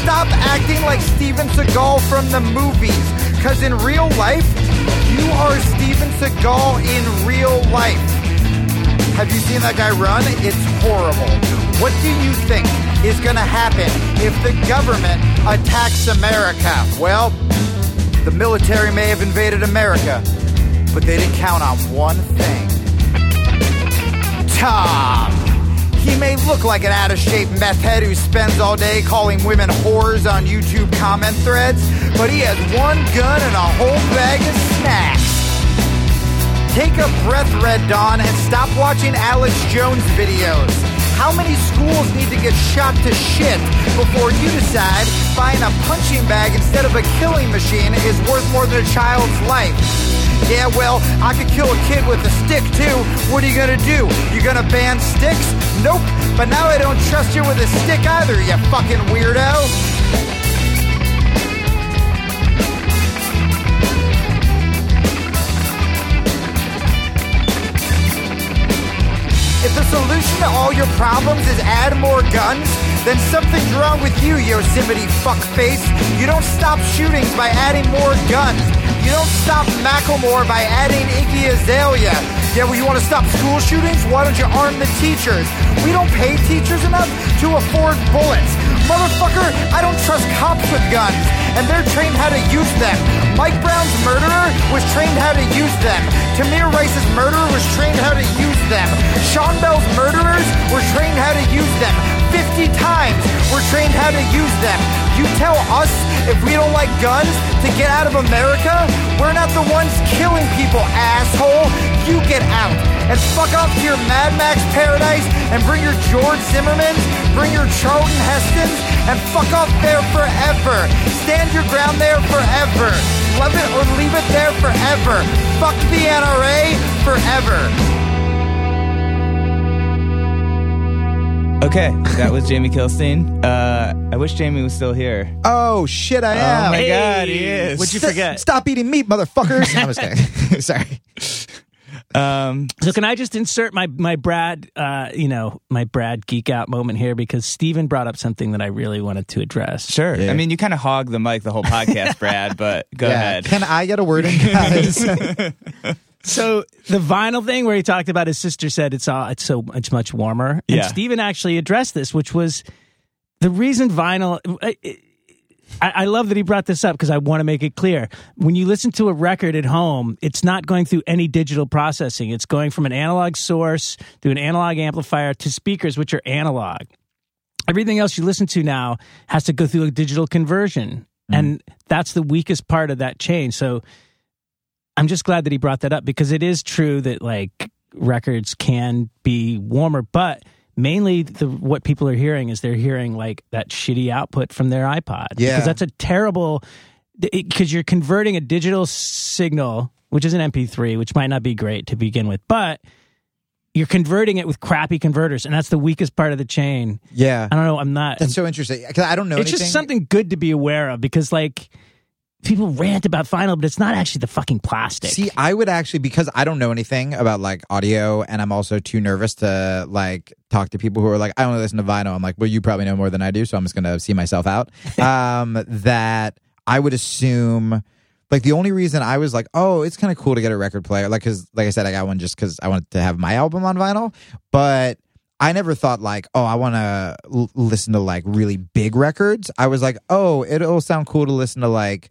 Stop acting like Steven Seagal from the movies. Cause in real life, you are Steven Seagal in real life. Have you seen that guy run? It's horrible. What do you think is gonna happen if the government attacks America? Well, the military may have invaded America, but they didn't count on one thing. Tom. He may look like an out of shape meth head who spends all day calling women whores on YouTube comment threads, but he has one gun and a whole bag of snacks. Take a breath, Red Dawn, and stop watching Alex Jones videos. How many schools need to get shot to shit before you decide buying a punching bag instead of a killing machine is worth more than a child's life? Yeah, well, I could kill a kid with a stick too. What are you gonna do? You gonna ban sticks? Nope. But now I don't trust you with a stick either, you fucking weirdo. If the solution to all your problems is add more guns, then something's wrong with you, Yosemite fuckface. You don't stop shootings by adding more guns. You don't stop Macklemore by adding Iggy Azalea. Yeah, well, you want to stop school shootings? Why don't you arm the teachers? We don't pay teachers enough to afford bullets. Motherfucker, I don't trust cops with guns, and they're trained how to use them. Mike Brown's murderer was trained how to use them. Tamir Rice's murderer was trained how to use them. Sean Bell's murderers were trained how to use them. 50 times we're trained how to use them. You tell us if we don't like guns to get out of America? We're not the ones killing people, asshole. You get out and fuck off to your Mad Max paradise and bring your George Zimmermans, bring your Charlton Hestons, and fuck off there forever. Stand your ground there forever. Love it or leave it there forever. Fuck the NRA forever. Okay, that was Jamie Kilstein. Uh, I wish Jamie was still here. Oh shit, I am. Oh am. my god, he is. What'd you St- forget? Stop eating meat, motherfuckers. I'm just kidding. Sorry. Um, So can I just insert my my Brad, uh, you know, my Brad geek out moment here because Steven brought up something that I really wanted to address. sure. Yeah. I mean, you kind of hog the mic the whole podcast, Brad. But go yeah. ahead. Can I get a word in, guys? So the vinyl thing where he talked about his sister said it's all it's so it's much warmer. And Yeah. Steven actually addressed this, which was the reason vinyl. I, I I love that he brought this up because I want to make it clear. When you listen to a record at home, it's not going through any digital processing. It's going from an analog source through an analog amplifier to speakers, which are analog. Everything else you listen to now has to go through a digital conversion. Mm-hmm. And that's the weakest part of that chain. So I'm just glad that he brought that up because it is true that like records can be warmer, but mainly the what people are hearing is they're hearing like that shitty output from their iPod. Yeah. because that's a terrible because you're converting a digital signal, which is an MP3, which might not be great to begin with, but you're converting it with crappy converters, and that's the weakest part of the chain. yeah. I don't know. I'm not. That's so interesting. 'Cause I don't know it's anything. just something good to be aware of because like people rant about vinyl, but it's not actually the fucking plastic. See, I would actually because I don't know anything about like audio, and I'm also too nervous to like talk to people who are like, I only listen to vinyl. I'm like, well, you probably know more than I do, so I'm just gonna see myself out. um, that I would assume. Like the only reason I was like, oh, it's kind of cool to get a record player, like because, like I said, I got one just because I wanted to have my album on vinyl. But I never thought like, oh, I want to l- listen to like really big records. I was like, oh, it'll sound cool to listen to like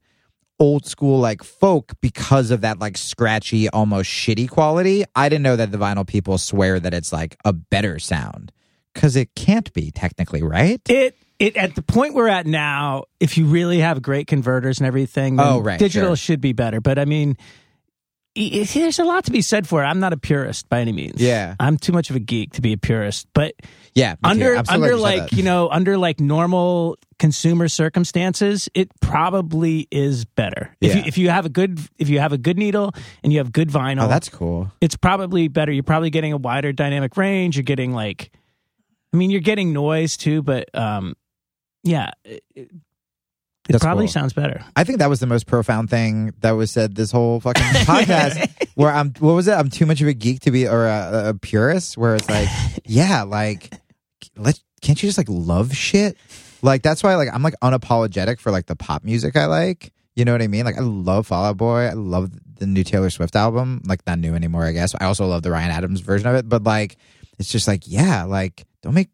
old school like folk because of that like scratchy, almost shitty quality. I didn't know that the vinyl people swear that it's like a better sound because it can't be technically, right? It it at the point we're at now, if you really have great converters and everything, Oh, right, digital sure. should be better. But I mean, i- i- there's a lot to be said for it. I'm not a purist by any means. Yeah. I'm too much of a geek to be a purist. But Yeah, under under like you know under like normal consumer circumstances, it probably is better. If you if you have a good if you have a good needle and you have good vinyl, Oh, that's cool. it's probably better. You're probably getting a wider dynamic range. You're getting like, I mean, you're getting noise too, but um, yeah, it, it That's probably cool. sounds better. I think that was the most profound thing that was said this whole fucking podcast. where I'm, what was it? I'm too much of a geek to be or a, a purist. Where it's like, yeah, like, let can't you just like love shit? Like that's why like I'm like unapologetic for like the pop music I like. You know what I mean? Like I love Fall Out Boy. I love the new Taylor Swift album. Like not new anymore, I guess. I also love the Ryan Adams version of it. But like, it's just like, yeah, like don't make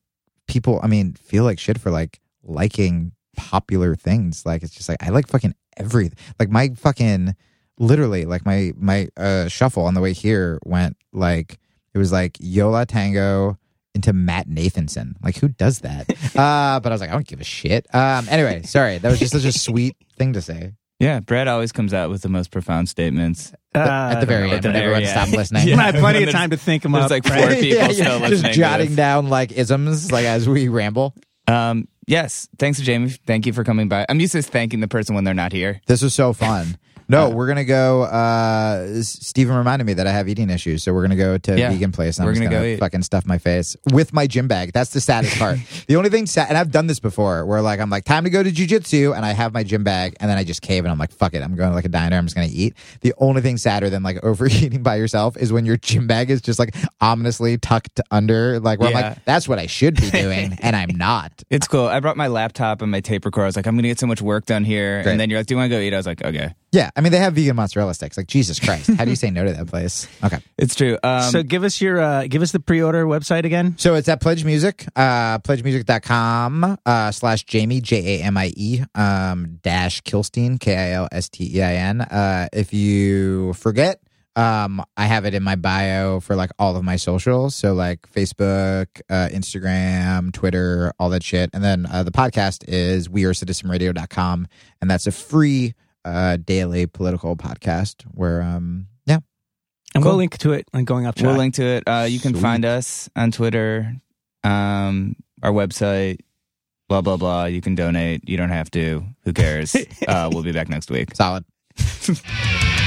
people. I mean, feel like shit for like liking popular things. Like it's just like I like fucking everything. Like my fucking literally like my my uh shuffle on the way here went like it was like Yo La Tengo into Matt Nathanson. Like who does that? uh but I was like I don't give a shit. Um anyway, sorry. That was just such a sweet thing to say. Yeah, Brad always comes out with the most profound statements. Uh, At the very At end, the when everyone end. stopped listening. Yeah. I had plenty of time to think them There's up. like four people Yeah, yeah. still listening. Just jotting down like isms, like as we ramble. Um, yes, thanks, Jamie. Thank you for coming by. I'm used to thanking the person when they're not here. This was so fun. No, we're gonna go. Uh, S- Steven reminded me that I have eating issues, so we're gonna go to a Yeah, vegan place. And we're I'm just gonna gonna, go eat. fucking stuff my face with my gym bag. That's the saddest part. the only thing sad, and I've done this before, where like I'm like time to go to jujitsu, and I have my gym bag, and then I just cave, and I'm like fuck it, I'm going to like a diner, I'm just gonna eat. The only thing sadder than like overeating by yourself is when your gym bag is just like ominously tucked under, like where I'm like that's what I should be doing, and I'm not. It's cool. I brought my laptop and my tape recorder. I was like, I'm going to get so much work done here. Great. And then you're like, Do you want to go eat? I was like, Okay. Yeah, I mean they have vegan mozzarella sticks. Like Jesus Christ, how do you say no to that place? Okay. It's true. Um, so give us your uh, give us the pre-order website again. So it's at Pledge Music, uh, pledgemusic.com uh, slash Jamie, J A M I E, um, dash Kilstein, K I L S T E I N. Uh, if you forget, um, I have it in my bio for like all of my socials. So like Facebook, uh, Instagram, Twitter, all that shit. And then uh, the podcast is wearecitizenradio.com. And that's a free uh, daily political podcast where, um, yeah. And we'll link to it on going up. To We'll link to it. Uh, you can Sweet. find us on Twitter, um, our website, blah, blah, blah. You can donate. You don't have to. Who cares? uh, we'll be back next week. Solid.